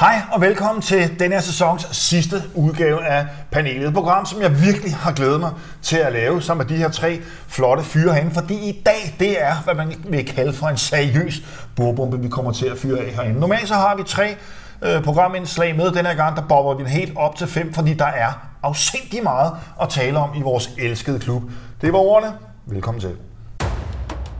Hej og velkommen til denne her sæsons sidste udgave af panelet. Et program, som jeg virkelig har glædet mig til at lave sammen med de her tre flotte fyre herinde. Fordi i dag, det er, hvad man vil kalde for en seriøs bordbombe, vi kommer til at fyre af herinde. Normalt så har vi tre øh, programindslag med. Den her gang, der bobber vi helt op til fem, fordi der er afsindig meget at tale om i vores elskede klub. Det var ordene. Velkommen til.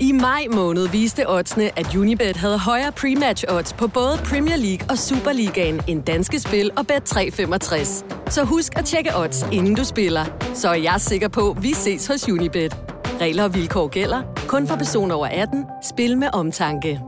I maj måned viste oddsene, at Unibet havde højere pre-match odds på både Premier League og Superligaen end danske spil og Bet365. Så husk at tjekke odds, inden du spiller. Så er jeg sikker på, at vi ses hos Unibet. Regler og vilkår gælder. Kun for personer over 18. Spil med omtanke.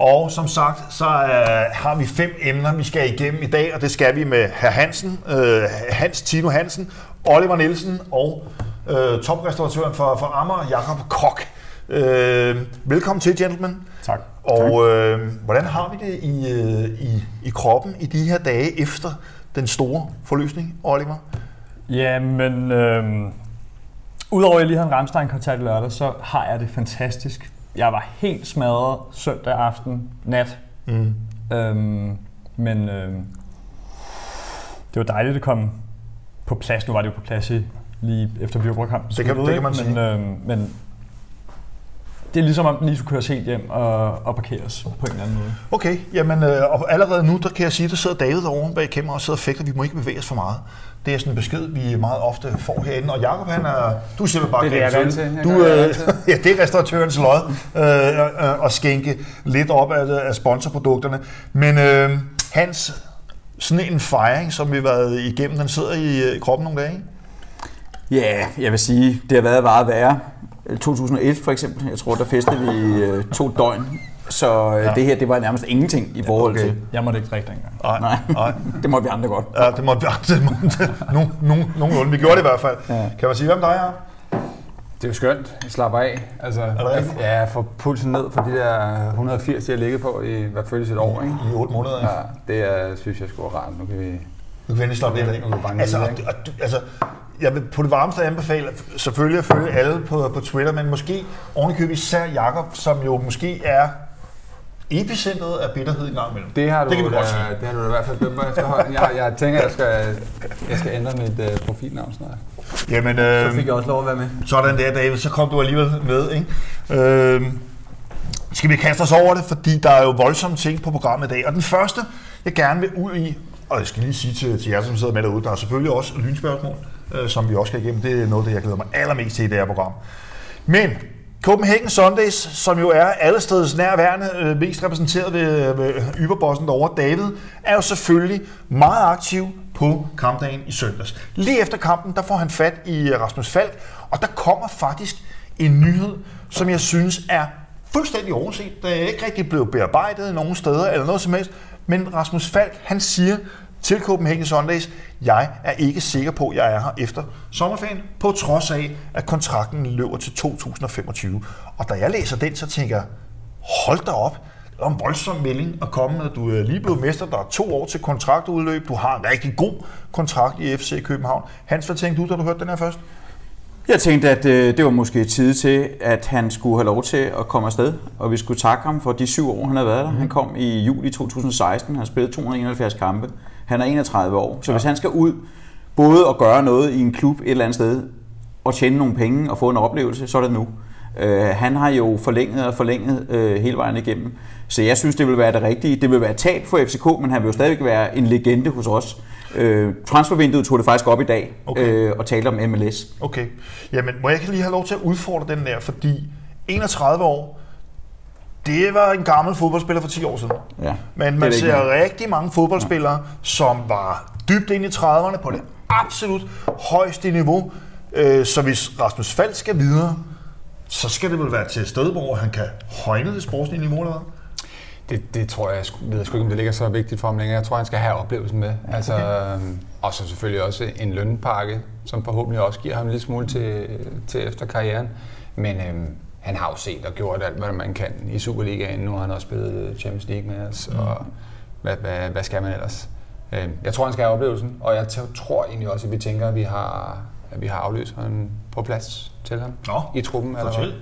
Og som sagt, så øh, har vi fem emner, vi skal igennem i dag, og det skal vi med herr Hansen, øh, Hans Tino Hansen, Oliver Nielsen og øh, toprestauratøren for, for Amager, Jakob Kok. Øh, velkommen til, gentlemen. Tak. Og øh, hvordan har vi det i, øh, i, i kroppen i de her dage efter den store forløsning, Oliver? Jamen, øh, udover at jeg lige havde en Ramstein-koncert i lørdag, så har jeg det fantastisk. Jeg var helt smadret søndag aften, nat. Mm. Øhm, men øh, det var dejligt at komme på plads. Nu var det jo på plads i, lige efter Viborg-kampen. Det kan- det kan man men, sige. øh, men det er ligesom om den lige skulle køres helt hjem og, og parkeres på en eller anden måde. Okay, jamen øh, og allerede nu, der kan jeg sige, der sidder David over bag kameraet og sidder og fægter, vi må ikke bevæge os for meget. Det er sådan en besked, vi meget ofte får herinde. Og Jacob, han er, du er simpelthen bare Det er det, jeg er Du, øh, ja, det er restauratørens lod øh, øh, at skænke lidt op af, af sponsorprodukterne. Men øh, Hans, sådan en fejring, som vi har været igennem, den sidder i, øh, i kroppen nogle dage, ikke? Ja, jeg vil sige, det har været meget værre. 2001 for eksempel, jeg tror, der festede vi øh, to døgn. Så øh, Ja. det her, det var nærmest ingenting i forhold okay. til. Jeg måtte ikke drikke dengang. Nej, Nej. nej. Det må vi andre godt. Ja, det måtte vi det måtte, nogen, nogen, nogenlunde. Vi gjorde det i hvert fald. Ja. Kan man sige, hvem dig er? Det er jo skønt. Jeg slapper af. Altså, det rigtigt? ja, jeg får pulsen ned fra de der 180, jeg har ligget på i hvad føles et år. Ikke? I otte måneder. Ja. Ja, det er, synes jeg skulle rart. Nu kan vi... Du kan endelig slappe lidt af. Nu er Altså, og, ikke? og, du- altså, jeg vil på det varmeste anbefale selvfølgelig at følge alle på, på Twitter, men måske ovenikøbet især Jakob, som jo måske er epicentret af bitterhed en gang imellem. Det har du, Det kan da, sige. det har du da i hvert fald dømt mig efterhånden. Jeg, jeg tænker, jeg skal, jeg skal ændre mit uh, profilnavn snart. Jamen, øh, jeg også lov at være med. sådan der, David, så kom du alligevel med, ikke? Øh, skal vi kaste os over det, fordi der er jo voldsomme ting på programmet i dag. Og den første, jeg gerne vil ud i, og jeg skal lige sige til, til jer, som sidder med derude, der er selvfølgelig også lynspørgsmål, øh, som vi også skal igennem. Det er noget, det jeg glæder mig allermest til i det her program. Men Copenhagen Sundays, som jo er allesteds nærværende, øh, mest repræsenteret ved, ved yberbossen derovre, David, er jo selvfølgelig meget aktiv på kampdagen i søndags. Lige efter kampen, der får han fat i Rasmus Falk, og der kommer faktisk en nyhed, som jeg synes er fuldstændig overset. Der er ikke rigtig blevet bearbejdet nogen steder eller noget som helst. Men Rasmus Falk, han siger til Copenhagen Sundays, jeg er ikke sikker på, at jeg er her efter sommerferien, på trods af, at kontrakten løber til 2025. Og da jeg læser den, så tænker jeg, hold da op, det var en voldsom melding at komme med. Du er lige blevet mester, der er to år til kontraktudløb, du har en rigtig god kontrakt i FC København. Hans, hvad tænkte du, da du hørte den her først? Jeg tænkte, at øh, det var måske tid til, at han skulle have lov til at komme afsted, og vi skulle takke ham for de syv år, han har været der. Han kom i juli 2016, han har spillet 271 kampe. Han er 31 år, så hvis han skal ud både at gøre noget i en klub et eller andet sted, og tjene nogle penge og få en oplevelse, så er det nu. Øh, han har jo forlænget og forlænget øh, hele vejen igennem. Så jeg synes, det vil være det rigtige. Det vil være tab for FCK, men han vil jo stadigvæk være en legende hos os. Øh, transfervinduet tog det faktisk op i dag Okay. øh, og talte om MLS. Okay. Jamen, må jeg ikke lige have lov til at udfordre den der, fordi 31 år, det var en gammel fodboldspiller for 10 år siden. Ja, Men man ser rigtig mange fodboldspillere, som var dybt inde i 30'erne på det absolut højeste niveau. Øh, Så hvis Rasmus Fald skal videre, så skal det vel være til et sted, hvor han kan højne det sportslige niveau, eller hvad? Det, det tror jeg, sgu- ved jeg sgu ikke, om det ligger så vigtigt for ham længere. Jeg tror, han skal have oplevelsen med. Altså, øhm, og så selvfølgelig også en lønpakke, som forhåbentlig også giver ham en lille smule til, til efter karrieren. Men øhm, han har jo set og gjort alt, hvad man kan i Superligaen. Nu har han også spillet Champions League med os, og hvad, hvad, hvad skal man ellers? Øhm, jeg tror, han skal have oplevelsen, og jeg tror egentlig også, at vi tænker, at vi har, at vi har afløseren på plads til ham Nå, i truppen. allerede.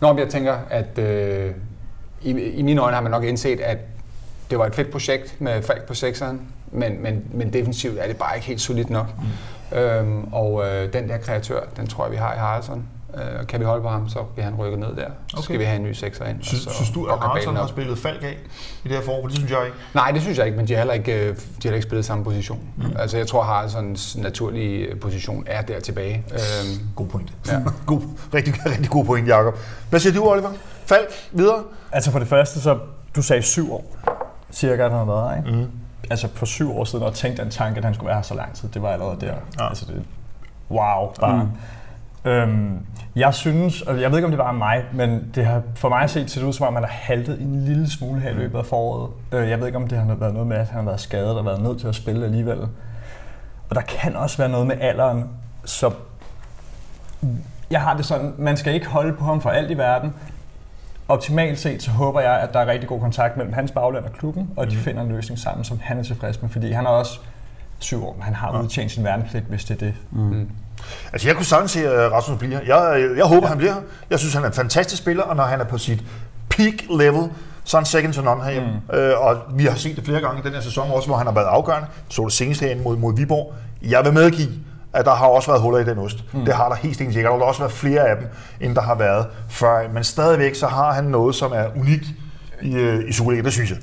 Nå, men jeg tænker, at øh, i, i mine øjne har man nok indset, at det var et fedt projekt med Falk på sekseren, men, men, men defensivt er det bare ikke helt solidt nok. Mm. Øhm, og øh, den der kreatør, den tror jeg, vi har i Haraldsson. Øh, kan vi holde på ham, så bliver han rykket ned der. Så Okay. skal vi have en ny sekser ind. og Synes, så du, at Haraldsson har spillet Falk af i det her forår? Det synes jeg ikke. Nej, det synes jeg ikke, men de har heller ikke, øh, de har heller ikke spillet samme position. Mm. Altså, jeg tror, at Haraldssons naturlige øh, position er der tilbage. Øhm, God point. Ja. god, rigtig, rigtig god point, Jacob. Hvad siger du, Oliver? Falk, videre? Altså for det første, så du sagde syv år, cirka, at han har været ikke? Mm. Altså for syv år siden, og tænkte den tanke, at han skulle være her så lang tid, det var allerede der. Ja. Altså det, wow, bare. Mm. Øhm, jeg synes, og jeg ved ikke, om det var mig, men det har for mig set set ud, som om han har haltet en lille smule her i løbet af foråret. Øh, jeg ved ikke, om det har været noget med, at han har været skadet og været nødt til at spille alligevel. Og der kan også være noget med alderen, så jeg har det sådan, man skal ikke holde på ham for alt i verden. Optimalt set, så håber jeg, at der er rigtig god kontakt mellem hans bagland og klubben, og de finder en løsning sammen, som han er tilfreds med, fordi han er også syv år, men han har udtjent sin værnepligt, hvis det er det. Altså, jeg kunne sagtens se, at Rasmus bliver her. Jeg, jeg håber, han bliver her. Jeg synes, han er en fantastisk spiller, og når han er på sit peak level, så er han second to none herhjemme. Mm. Øh, og vi har set det flere gange i den her sæson også, hvor han har været afgørende. Så det senest herinde mod, mod Viborg. Jeg vil medgive, at der har også været huller i den ost. Mm. Det har der helt sikkert. Der har også været flere af dem, end der har været før. Men stadigvæk så har han noget, som er unikt i, øh, i Superliga. Det synes jeg.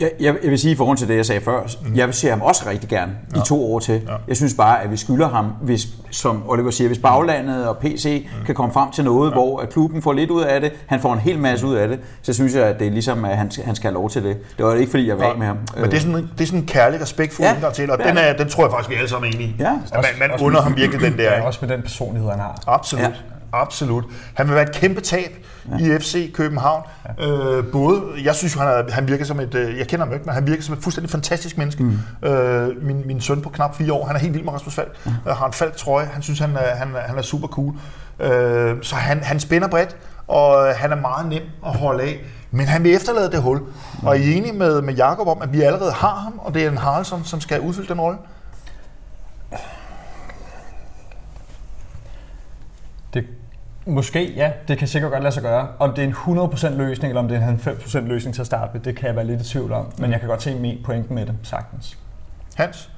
Jeg, jeg, jeg vil sige i forhold til det, jeg sagde før, mm. jeg vil se ham også rigtig gerne ja. i to år til. Ja. Jeg synes bare, at vi skylder ham, hvis, som Oliver siger, hvis baglandet og PC mm. kan komme frem til noget, ja. hvor at klubben får lidt ud af det, han får en hel masse ud af det, så synes jeg, at det er ligesom, at han, han skal have lov til det. Det var ikke, fordi jeg var af med ham. Men det er sådan, det er sådan en kærlig, respektfuld Ja, ja, til, og det er den, er, den tror jeg faktisk, vi alle sammen er enige i. Ja. At man, man under ham virkelig den der. Ja, også med den personlighed, han har. Absolut. Ja. Absolut. Han vil være et kæmpe tab ja. i FC København. Ja. Øh, både, jeg synes jo, han, er, han virker som et, øh, jeg kender ham ikke, men han virker som et fuldstændig fantastisk menneske. Mm. Øh, min, min søn på knap fire år, han er helt vild med Rasmus Falk. Mm. Øh, har en Falk trøje, han synes, han er, han, han er super cool. Øh, så han, han spænder bredt, og han er meget nem at holde af. Men han vil efterlade det hul. Mm. Og er I enige med, med Jacob om, at vi allerede har ham, og det er en Haraldsson, som skal udfylde den rolle? Måske, ja, det kan sikkert godt lade sig gøre. Om det er en 100% løsning, eller om det er en 90% løsning til at starte med, det kan jeg være lidt i tvivl om. Men jeg kan godt se min pointen med det, sagtens. Hans?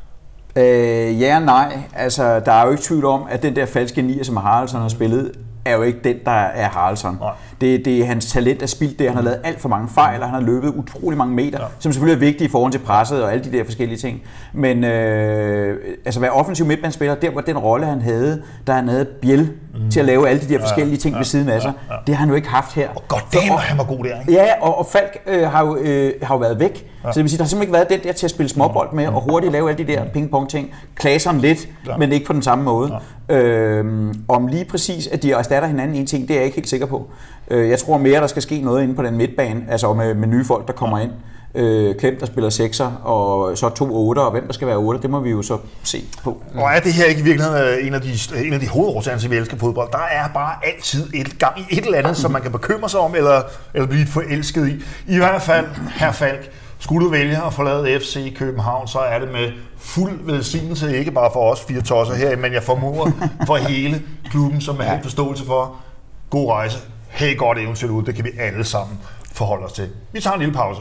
Øh, ja og nej. Altså, der er jo ikke tvivl om, at den der falske nier, som Haraldsson har spillet, er jo ikke den, der er Haraldsson. Nej. Det, det er hans talent, der spildt der. Han har lavet alt for mange fejl, og han har løbet utrolig mange meter, ja. som selvfølgelig er vigtige i forhold til presset og alle de der forskellige ting. Men øh, altså, være offensiv midtbanespiller, der hvor den rolle, han havde, der han havde Biel mm. til at lave alle de der forskellige ting ja, ved siden af sig, ja, ja. det har han jo ikke haft her. God damn, hvor han var god der, ikke? Ja, og, og Falk øh, har, jo, øh, har jo været væk. Ja. Så det vil sige, der har simpelthen ikke været den der til at spille småbold med, og hurtigt lave alle de der ping-pong-ting. Klaseren lidt, ja. men ikke på den samme måde. Ja. Øhm, om lige præcis, at de erstatter hinanden i en ting, det er jeg ikke helt sikker på. Øh, jeg tror mere, der skal ske noget inde på den midtbane, altså med, med nye folk, der kommer ind. Øh, Klem, der spiller sekser, og så to otter, og hvem der skal være otter, det må vi jo så se på. Og er det her ikke i virkeligheden øh, en af de, en af de hovedårsager til, at vi elsker fodbold? Der er bare altid et gang i et eller andet, som man kan bekymre sig om, eller, eller blive forelsket i. I hvert fald, herr Falk, skulle du vælge at forlade FC København, så er det med fuld velsignelse, ikke bare for os fire tosser her, men jeg formoder for hele klubben, som er helt forståelse for. God rejse. Hey, godt eventyr ud. Det kan vi alle sammen forholde os til. Vi tager en lille pause.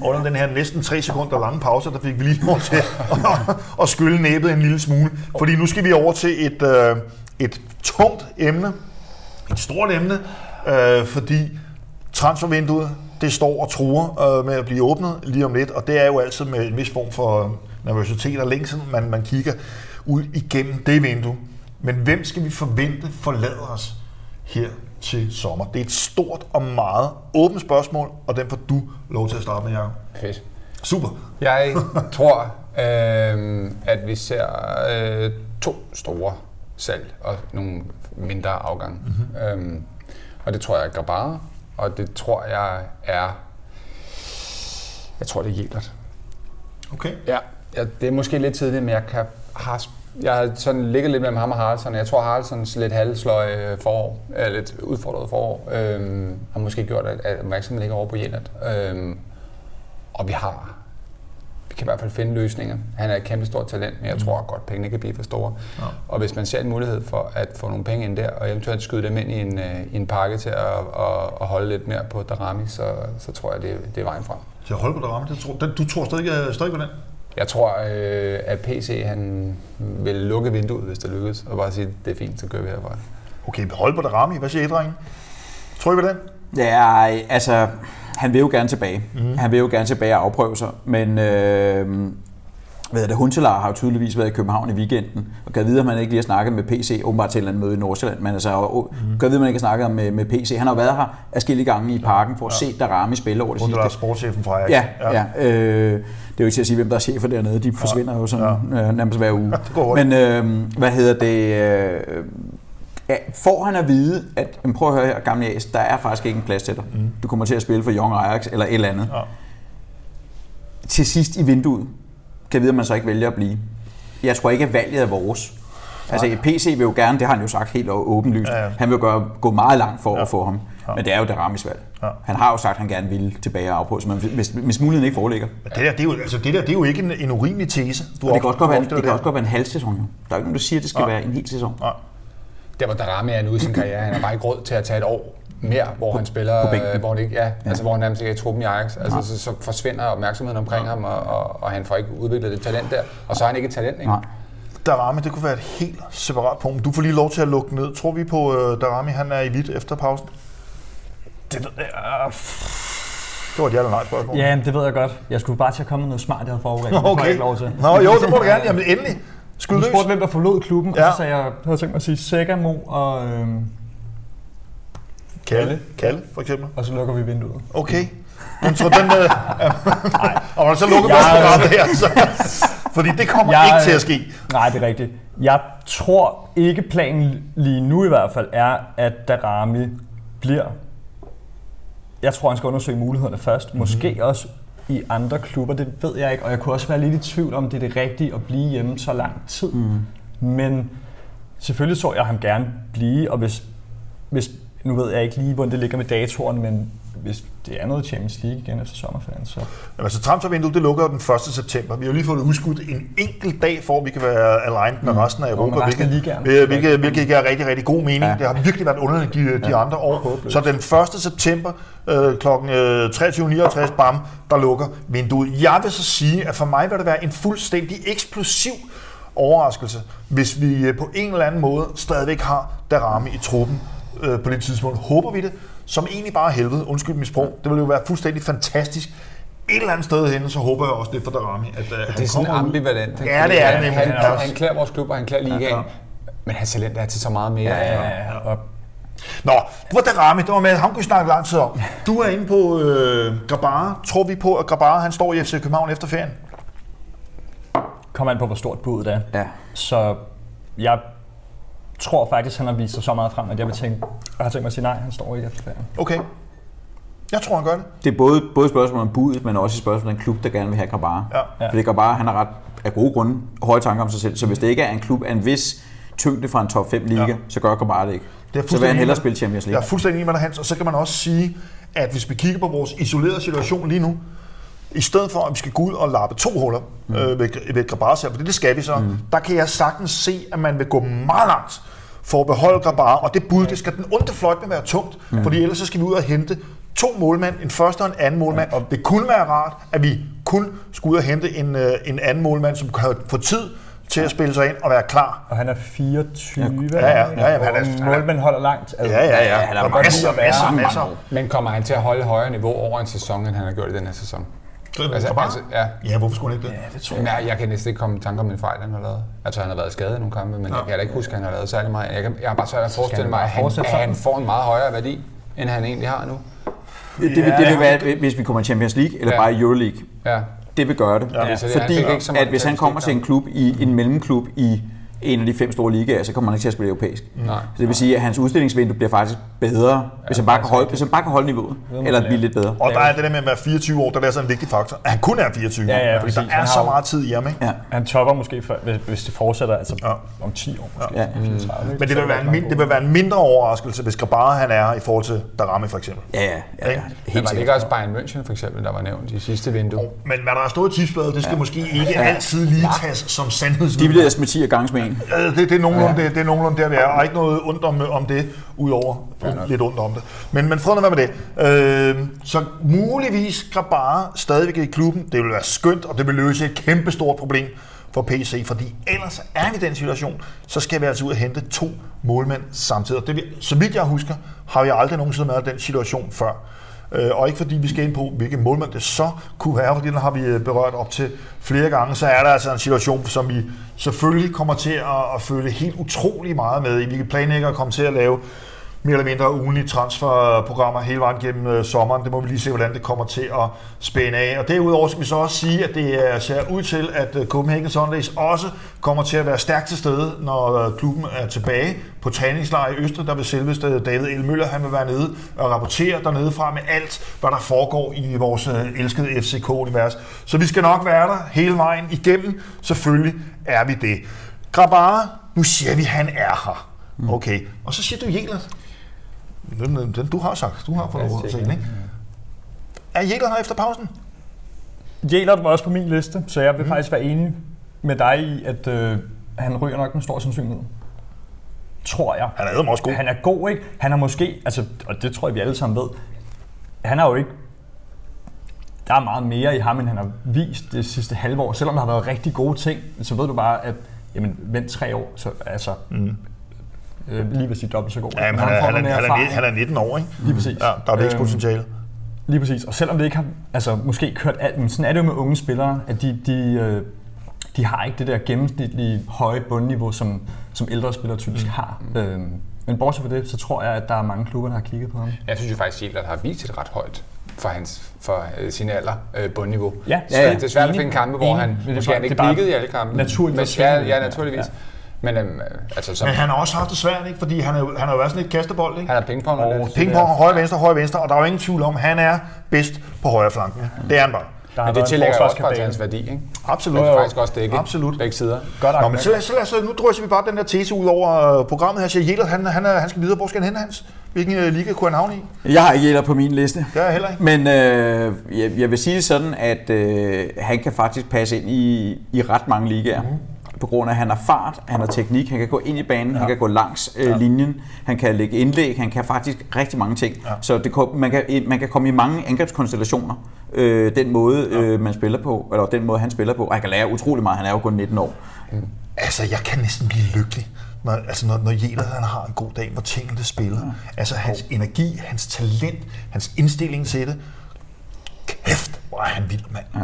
Under den her næsten 3 sekunder lange pause, der fik vi lige lov til at, at skylle næbet en lille smule. Fordi nu skal vi over til et, øh, et tungt emne, et stort emne, øh, fordi transfervinduet, det står og truer øh, med at blive åbnet lige om lidt, og det er jo altid med en vis form for nervøsitet og længsel, man, man kigger ud igennem det vindue. Men hvem skal vi forvente forlader os her til sommer? Det er et stort og meget åbent spørgsmål, og den får du lov til at starte med, Jacob. Fedt. Super. Jeg tror, øh, at vi ser øh, to store salg og nogle mindre afgange. Mm-hmm. Øhm, og det tror jeg er Grabara, og det tror jeg er... Jeg tror, det er Jelert. Okay. Ja, ja, det er måske lidt tidligt, men jeg kan, har, jeg har sådan ligget lidt mellem ham og Haraldsson. Jeg tror, Haraldssons lidt halvsløje forår, eller lidt udfordret forår, øhm, har måske gjort, at, at opmærksomheden ligger over på Jelert. Øhm, og vi har, kan i hvert fald finde løsninger. Han er et kæmpe stort talent, men jeg tror godt, pengene kan blive for store. Ja. Og hvis man ser en mulighed for at få nogle penge ind der, og eventuelt skyde dem ind i en, øh, i en pakke til at, at, at holde lidt mere på Darami, så, så tror jeg, det, det er vejen frem. Så hold på der ramme. Det tror, den, du tror stadig, øh, stadig på den? Jeg tror, øh, at PC han vil lukke vinduet, hvis det lykkes, og bare sige, det er fint, så kører vi herfra. Okay, hold på der ramme. Hvad siger I, drenge? Tror I på den? Ja, altså, han vil jo gerne tilbage. Mm. Han vil jo gerne tilbage og afprøve sig, men øh, hvad det, Huntelar har jo tydeligvis været i København i weekenden, og kan vide, at man ikke lige har snakket med PC, åbenbart til et eller andet møde i Nordsjælland, men altså, og, mm. kan vide, at man ikke har snakket med, med PC. Han har jo været her afskillige gange i parken for at ja. se Darami spille over det Huntelar er sidste. sportschefen fra Ajax. Ja, ja. ja øh, det er jo ikke til at sige, hvem der er chefer dernede. De forsvinder jo sådan ja. øh, nærmest hver uge. Men øh, hvad hedder det? Øh, ja, får han at vide, at prøv at høre her, gamle As, der er faktisk ikke en plads til dig. Mm. Du kommer til at spille for Young Ajax eller et eller andet. Ja. Til sidst i vinduet, kan vide, at man så ikke vælger at blive. Jeg tror ikke, at valget er vores. Altså, PC vil jo gerne, det har han jo sagt helt åbenlyst, Ja, ja. han vil gøre, gå meget langt for Ja. at få ham. Ja. Men det er jo Daramis valg. Ja. Han har jo sagt, at han gerne ville tilbage og afprøve men hvis, hvis muligheden ikke foreligger. Men det der, det er jo, altså, det der, det er jo ikke en, en urimelig tese. Du Og det kan også godt være, det kan også godt være en halv sæson. Jo. Der er jo ikke nogen, der siger, at det skal Nej. være en hel sæson. Nej. Der hvor Darami er nu i sin karriere, han har bare ikke råd til at tage et år mere, hvor han spiller, på bænken. øh, hvor, han ikke, ja, altså, hvor han nærmest ikke er i truppen i Ajax. Altså, så, så, forsvinder opmærksomheden omkring ham, og, og, og, han får ikke udviklet det talent der. Og så er han ikke et talent, ikke? Nej. Darami, det kunne være et helt separat punkt. Du får lige lov til at lukke ned. Tror vi på, uh, Darami han er i hvidt efter pausen? Det ved jeg. Det var et ja eller nej spørgsmål. Ja, det ved jeg godt. Jeg skulle bare til at komme med noget smart, jeg havde forberedt. Det får jeg Okay. ikke lov til. Nå jo, det må du gerne. Jamen endelig. Skyd Du løs. spurgte, hvem der forlod klubben, Ja. og så sagde jeg, havde tænkt mig at sige Sækkermo, og, øhm, Kalle. Kalle, for eksempel. og så lukker vi vinduet. Okay. Men så den... Øh, og så lukker vi programmet her. Så, fordi det kommer Jeg- ikke til at ske. Nej, det er rigtigt. Jeg tror ikke planen lige nu i hvert fald er, at Darami bliver. Jeg tror, han skal undersøge mulighederne først. Måske også i andre klubber, det ved jeg ikke. Og jeg kunne også være lidt i tvivl om, det er det rigtige at blive hjemme så lang tid. Mm. Men selvfølgelig så jeg ham gerne blive, og hvis, hvis nu ved jeg ikke lige, hvordan det ligger med datoren, men hvis det er noget Champions League igen efter sommerferien, så Jamen, altså, transfervinduet det lukker den 1. september. Vi har lige fået det udskudt en enkelt dag, for at vi kan være aligned med resten af Europa, med resten hvilket, ligaen. hvilket, hvilket, hvilket giver rigtig, rigtig god mening. Ja. Det har virkelig været underligt de, de andre år. Så den 1. september øh, kl. 23.59, bam, der lukker vinduet. Jeg vil så sige, at for mig vil det være en fuldstændig eksplosiv overraskelse, hvis vi øh, på en eller anden måde stadigvæk har Darami i truppen øh, på det tidspunkt. Håber vi det, som egentlig bare er helvede. Undskyld mit sprog. Det vil jo være fuldstændig fantastisk. Et eller andet sted henne, så håber jeg også det for Darami, at øh, han Det er sådan ambivalent. ikke? Ja, det er det han, nemlig. han, Han er han, han klæder vores klub, og han klæder ligaen. Ja, ja. Men hans talent er til så meget mere. ja, og Nå, det var Darami, det var med, ham kunne vi snakke lang tid om. Du er inde på øh, Grabara. Tror vi på, at Grabara han står i FC København efter ferien? kommer an på, hvor stort budet er. Ja. Så jeg tror faktisk, han har vist sig så meget frem, at jeg vil tænke, jeg har tænkt mig at sige nej, han står ikke efter ferien. Okay. Jeg tror, han gør det. Det er både, både et spørgsmål om budet, men også et spørgsmål om en klub, der gerne vil have Grabara. Ja. Fordi Grabara, han har ret af gode grunde høje tanker om sig selv, så hvis det ikke er en klub af en vis tyngde fra en top 5 liga, Ja. så gør Grabara det ikke. Det er Så vil fuldstændig han hellere spille Champions Jeg League. er fuldstændig enig med dig, Hans. Og så kan man også sige, at hvis vi kigger på vores isolerede situation lige nu, i stedet for, at vi skal gå ud og lappe to huller mm. øh, ved, ved Grabara, for det, det skal vi så, mm. der kan jeg sagtens se, at man vil gå meget langt for at beholde Grabara, og det bud, det skal den onde fløjt med være tungt, mm. fordi ellers så skal vi ud og hente to målmænd, en første og en anden målmand. Ja. Det kunne være rart, at vi kun skulle ud og hente en, øh, en anden målmand, som kan få tid til at spille sig ind og være klar. Og han er 24, Ja, ja, ja, ja, og han er- målmanden holder langt. Altså, Ja, ja, ja. han er masser, masser, masser. Men kommer han til at holde højere niveau over en sæson, end han har gjort i den her sæson? Altså, Grabara? altså, ja. Ja, hvorfor skulle han ikke det? Ja, det tror jeg, jeg kan næsten ikke komme i tanke om en fejl, han har lavet. Altså, han har været skadet i nogle kampe, men jeg kan da ikke huske, at han har lavet særlig meget. Jeg, kan, jeg har bare svært at forestille mig, at han, at han får en meget højere værdi, end han egentlig har nu. Det, det, vil, det vil være, hvis vi kommer i Champions League, eller Ja. bare i Euroleague. Ja. Det vil gøre det. Ja, Fordi så meget at hvis han kommer til en klub i en mellemklub i en af de fem store ligaer, så kommer han ikke til at spille europæisk. Nej. Så det vil sige, at hans udstillingsvindue bliver faktisk bedre, hvis han bare kan holde, hvis han bare kan holde niveauet, eller blive lidt bedre. Og der er det der med at være 24 år, der er sådan en vigtig faktor. At han kun er 24 Ja, ja, fordi der præcis. er Han så meget tid i ham, ikke? Ja. Han topper måske, for, hvis, hvis det fortsætter altså Ja. om 10 år. Måske. Ja. Mm. Men det vil, være en, det vil være en mindre overraskelse, hvis Grabara han er i forhold til Darami for eksempel. Ja, ja, ja, ja. Men Helt sikkert. ikke også Bayern München for eksempel, der var nævnt i sidste vindue? Men hvad der er stået i tipsbladet, det skal måske ikke altid lige tages som De sandhedsvidne. vil med 10 og gange med en. Ja, det, det, er nogenlunde, det, det er nogenlunde der, vi er. Og ikke noget ondt om, om det, udover lidt ondt om det. Men, men fred nu med det. Øh, så muligvis Grabara stadigvæk i klubben. Det vil være skønt, og det vil løse et kæmpe stort problem for PC, fordi ellers er vi i den situation, så skal vi altså ud og hente to målmænd samtidig. Og det, vi- så vidt jeg husker, har vi aldrig nogensinde været i den situation før. Øh, og ikke fordi vi skal ind på, hvilken målmand det så kunne være, fordi den har vi øh, berørt op til flere gange, så er der altså en situation, som vi selvfølgelig kommer til at, at følge helt utrolig meget med i. Vi planlægger at komme til at lave mere eller mindre ugenlige transferprogrammer hele vejen gennem øh, sommeren. Det må vi lige se, hvordan det kommer til at spænde af. Og derudover skal vi så også sige, at det er- ser ud til, at øh, Copenhagen Sundays også kommer til at være stærkt til stede, når øh, klubben er tilbage på træningslejr i Østrig. Der vil selveste David El Møller, han vil være nede og rapportere dernede fra med alt, hvad der foregår i vores øh, elskede FCK-univers. Så vi skal nok være der hele vejen igennem. Selvfølgelig er vi det. Grabara, nu siger vi, at han er her. Okay. Og så siger du Jelert. Den, den, du har sagt. Du har fået lov til ikke? Er Jelert her efter pausen? Jelert var også på min liste, så jeg vil mm. faktisk være enig med dig i, at øh, han ryger nok med stor sandsynlighed. Tror jeg. Han er også god. Han er god, ikke? Han er måske, altså, og det tror jeg, vi alle sammen ved, han er jo ikke, der er meget mere i ham, end han har vist det sidste halve år. Selvom der har været rigtig gode ting, så ved du bare, at jamen, vent tre år, så altså, mm. Øh, lige ved sige dobbelt så god. Ja, men Når han, er, han, er, han, er, han er 19 år, ikke? Lige præcis. Ja, der er Øhm, vækstpotentiale. Lige præcis. Og selvom det ikke har altså, måske kørt alt, men sådan er det jo med unge spillere, at de, de, øh, de har ikke det der gennemsnitlige høje bundniveau, som, som ældre spillere typisk har. Øhm, men bortset fra det, så tror jeg, at der er mange klubber, der har kigget på ham. Jeg synes jo faktisk, at Jelert har vist et ret højt for, hans, for øh, sin alder øh, bundniveau. Ja, ja, ja. Det er svært at finde kampe, hvor Enig. han, Men det er måske bare- han det ikke er bare peakede i alle kampe. naturligt Men, ja, ja, naturligvis. Ja. Men øhm, altså, som, Men han har også haft det svært, ikke? Fordi han, er, han har jo været sådan lidt kastebold, ikke? han er pingpong. Og lidt. Pingpong, højre, venstre, højre, venstre, og der er jo ingen tvivl om, at han er bedst på højre flanken. Det er han bare. Der har Men det tillægger også bare til hans værdi, ikke? Absolut. Det er faktisk også dækket. Absolut. Begge sider. Godt Nå, men så, så, os, nu drøser vi bare den der tese ud over øh, programmet her. Siger Jelert, han, han, han skal videre. Hvor skal han hen, Hans? Hvilken øh, liga kunne han havne i? Jeg har ikke Jeller på min liste. Det er jeg heller ikke. Men øh, jeg, jeg vil sige sådan, at øh, han kan faktisk passe ind i, i ret mange ligaer. Mm. På grund af, at han har fart, han har teknik, han kan gå ind i banen, ja. han kan gå langs øh, ja. linjen, han kan lægge indlæg, han kan faktisk rigtig mange ting. Ja. Så det, man, kan, man kan komme i mange angrebskonstellationer, øh, den måde øh, man spiller på, eller den måde han spiller på. Og han kan lære utrolig meget, han er jo kun 19 år. Altså, jeg kan næsten blive lykkelig, når, altså, når, når Jelert han har en god dag, hvor tingene spiller. Altså, hans energi, hans talent, hans indstilling til det. Kæft, hvor er han vild, mand. Ja.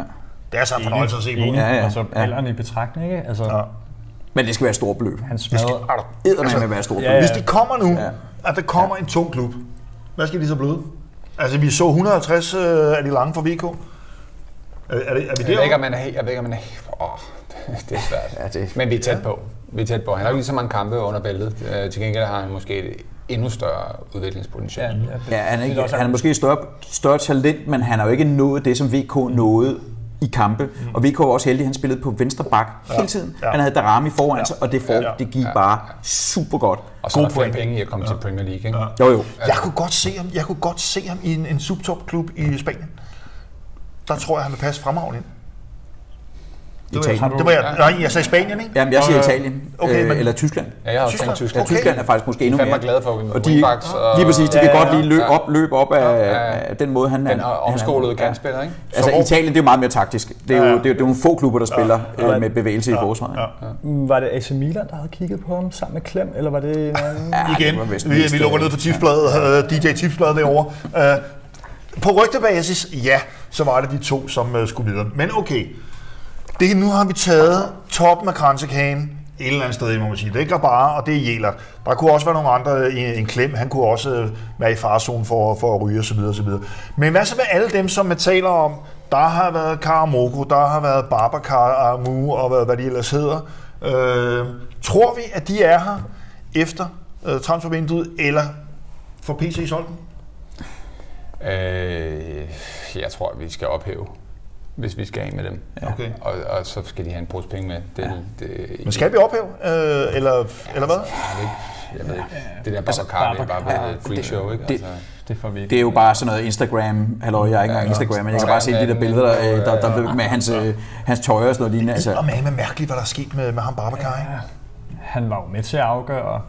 Det er så en fornøjelse at se på. Ja, ja, Altså, ja. alderen i betragtning, ikke? Altså, Ja. Men det skal være et stort beløb. han smadrer... Eddermame med være et stort Ja, beløb. Hvis de kommer nu, Ja. at der kommer en tung klub, hvad skal de så blive? Altså, vi så 150 øh, af de lange for VK. Er, er, det, er vi Jeg ved der? ikke, om han er helt... Jeg ved ikke, om han er helt... Åh, det, det er svært. Ja, det- Men vi er tæt på. Vi er tæt på. Han har jo ikke lige så mange kampe under bæltet. Øh, Til gengæld har han måske et endnu større udviklingspotentiale. Ja, Ja, han er, Det ikke, han er måske et større, større talent, men han har jo ikke nået det, som VK nåede i kampe. Mm. Og VK var også heldig, han spillede på venstre bak ja. hele tiden. Ja. Ja. Han havde Darami foran Ja. sig, og det, for, Ja. det gik bare super godt. Og så er God der flere point. penge i at komme til Premier League. Ikke? Jo jo. Jeg kunne godt se ham, jeg kunne godt se ham i en, en subtopklub i Spanien. Der tror jeg, han vil passe fremragende ind. Det var, Italien. jeg, det var jeg, nej, jeg sagde Spanien, ikke? Jamen, jeg siger Og, Italien. okay, Okay, men- øh, eller Tyskland. Ja, jeg har også Tyskland. Ja, Tyskland. Okay. Tyskland er faktisk måske endnu mere. glade for med og de, lige præcis, de Ja, kan ja, godt lige løbe ja. op, løbe op af, Ja, ja. af den måde, han Den han- er han omskolede Ja. kantspiller, ikke? Altså Italien, det er jo meget mere taktisk. Det er jo, det er, jo- det er nogle få klubber, der spiller Ja. øh, med bevægelse i forsvaret. Ja. Var det AC Milan, der havde kigget på ham sammen med Klem, eller var det en anden? Ja, Igen, det var vist vi, vi lukker øh, ned for tipsbladet. DJ Tipsbladet derovre. På rygtebasis, ja, så var det de to, som skulle videre. Men okay, det, nu har vi taget toppen af kransekagen et eller andet sted, må man sige. Det er ikke bare, og det er Jæler. Der kunne også være nogle andre, en, en klem, han kunne også øh, være i farzonen for, for at ryge osv. osv. Men hvad så med alle dem, som man taler om? Der har været Karamoko, der har været Babacar Amu og hvad, hvad de ellers hedder. Øh, tror vi, at de er her efter øh, transfervinduet, eller for PC solgt dem? Øh, jeg tror, at vi skal ophæve, hvis vi skal af med dem. Okay. Og, og så skal de have en pose penge med. Det, ja. det, Men skal vi ophæve, øh, eller, eller hvad? Jeg ved ikke. Jeg ved ikke. Det der Babacar, det er bare blevet et freak show, ikke? det- Altså, Det får vi ikke. Det er jo bare sådan noget Instagram, halløj, jeg er ikke engang Instagram, men jeg kan bare se de der billeder, der, øh, der, der med hans, øh, hans tøj og sådan noget lignende. Altså, Altså, og med mærkeligt, hvad der er sket med, med ham Babacar, ikke? Han var jo med til at afgøre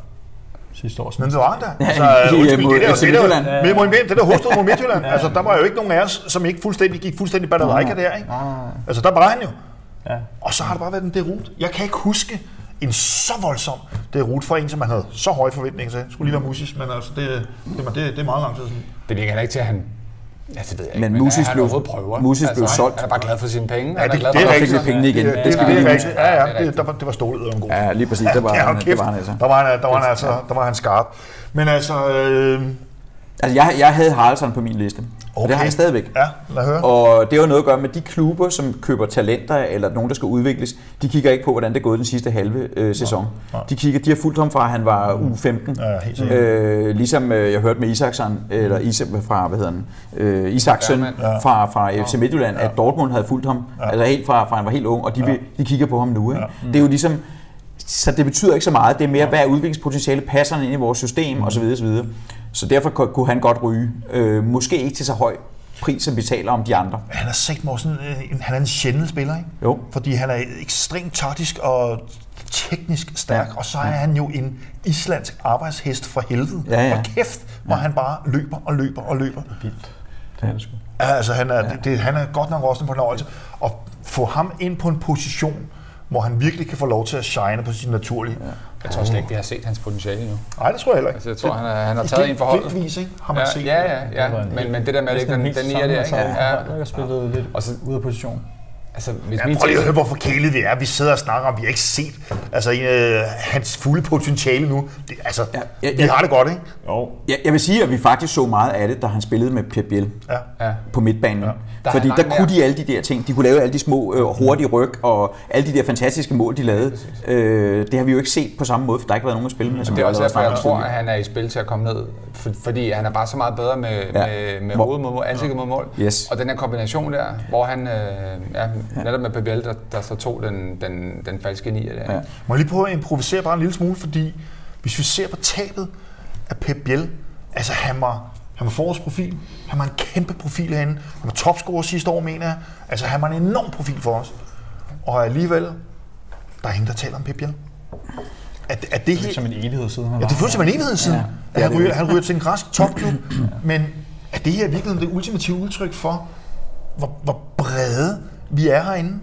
sidste års Men det var da. Ja, Altså, i- i- undskyld, mod det der, det der, Midtjylland. med mod det der hovedstød mod Midtjylland. Altså, der var jo ikke nogen af os, som ikke fuldstændig gik fuldstændig balalaika der, ikke? Altså, der var han jo. Ja. Og så har det bare været en derut. Jeg kan ikke huske en så voldsom derut for en, som man havde så høje forventninger til. Skulle lige være musisk, men altså, det, det, det, det er meget lang tid siden. det virker heller ikke til, at han... Ja, det ved jeg ikke, Men Musis han blev- prøver. Altså, Musis blev solgt. Han er bare glad for sine penge. Ja, han det, glad det, for, er fik vi rigtigt. pengene igen. Det, Det det, skal det, vi er lige rigtigt. huske. Ja, Ja, det er det, der, var, det var stålet om god. ja, lige præcis, det var, Ja, han, det var han altså. Der var han, der var han altså, der var han skarp. Men altså, øh, Altså, jeg, jeg havde Haraldsson på min liste, og det Okay. har jeg stadigvæk. ja, lad høre. Og det har jo noget at gøre med de klubber, som køber talenter eller nogen, der skal udvikles. De kigger ikke på, hvordan det er gået den sidste halve øh, sæson. De kigger, de har fulgt ham fra, at han var u 15. Ja, helt sikkert. Øh, ligesom øh, jeg hørte med Isaksen, eller Isak fra, hvad hedder han, øh, Isaksen Bergman. fra, fra FC Midtjylland, at Dortmund havde fulgt ham, altså helt fra, fra han var helt ung, og de, vil, de kigger på ham nu. Ikke? Det er jo ligesom, så det betyder ikke så meget. Det er mere, hvad er udviklingspotentiale, passer han ind i vores system, Mm. osv. osv. Så derfor ku- kunne han godt ryge. Øh, måske ikke til så høj pris, som vi taler om de andre. Han er sådan, øh, han er en sjældent spiller, ikke? Jo. Fordi han er ekstremt taktisk og teknisk stærk, og så er han jo en islandsk arbejdshest for helvede. Ja, ja. Og kæft, hvor han bare løber og løber og løber. vildt. Det er det sgu. Ja, altså, han er, det, det, han er godt nok også en fornøjelse. at få ham ind på en position, hvor han virkelig kan få lov til at shine på sin naturlige. Ja. Jeg tror slet ikke, vi har set hans potentiale endnu. Nej, det tror jeg heller ikke. Altså, jeg tror, han, er, han har I taget en for holdet. ikke? Har man Ja, set. ja, ja, ja. Men, men det der med, at det ikke den, den nier der, ikke? Ja. Jeg har spillet lidt Og så- ude af position. Altså, hvis Ja, prøv lige at høre, hvor forkælet vi er. Vi sidder og snakker om, vi har ikke set altså, øh, hans fulde potentiale nu. Det, altså, Ja, ja, ja, ja, vi ja. har det godt, ikke? Jo. Jeg, jeg vil sige, at vi faktisk så meget af det, da han spillede med Pep Biel Ja. Ja. på midtbanen. Ja. Der er Fordi der kunne mere. de alle de der ting. De kunne lave alle de små øh, hurtige ryg og alle de der fantastiske mål, de lavede. Øh, det har vi jo ikke set på samme måde, for der har ikke været nogen at spille med. Som Det er også derfor, jeg tror, at han er i spil til at komme ned. For, fordi han er bare så meget bedre med, Ja. ja. med, med hovedet mod mål, ansigtet mod mål. Yes. Og den her kombination der, hvor han øh, ja, netop med Pebel, der, der så tog den, den, den falske nier der. Ja. Ja. Må jeg lige prøve at improvisere bare en lille smule, fordi hvis vi ser på tabet af Pep Biel, altså han var, han var forårsprofil, han var en kæmpe profil herinde, han var topscorer sidste år, mener jeg. Altså han var en enorm profil for os. Og alligevel, der er ingen, der taler om Pep Biel. Er, er det Det er helt... som en evighed siden Ja, det føles som en evighed siden, ja, at han, ryger, han ryger til en græsk topklub. Men er det her virkelig det ultimative udtryk for, hvor, hvor brede vi er herinde?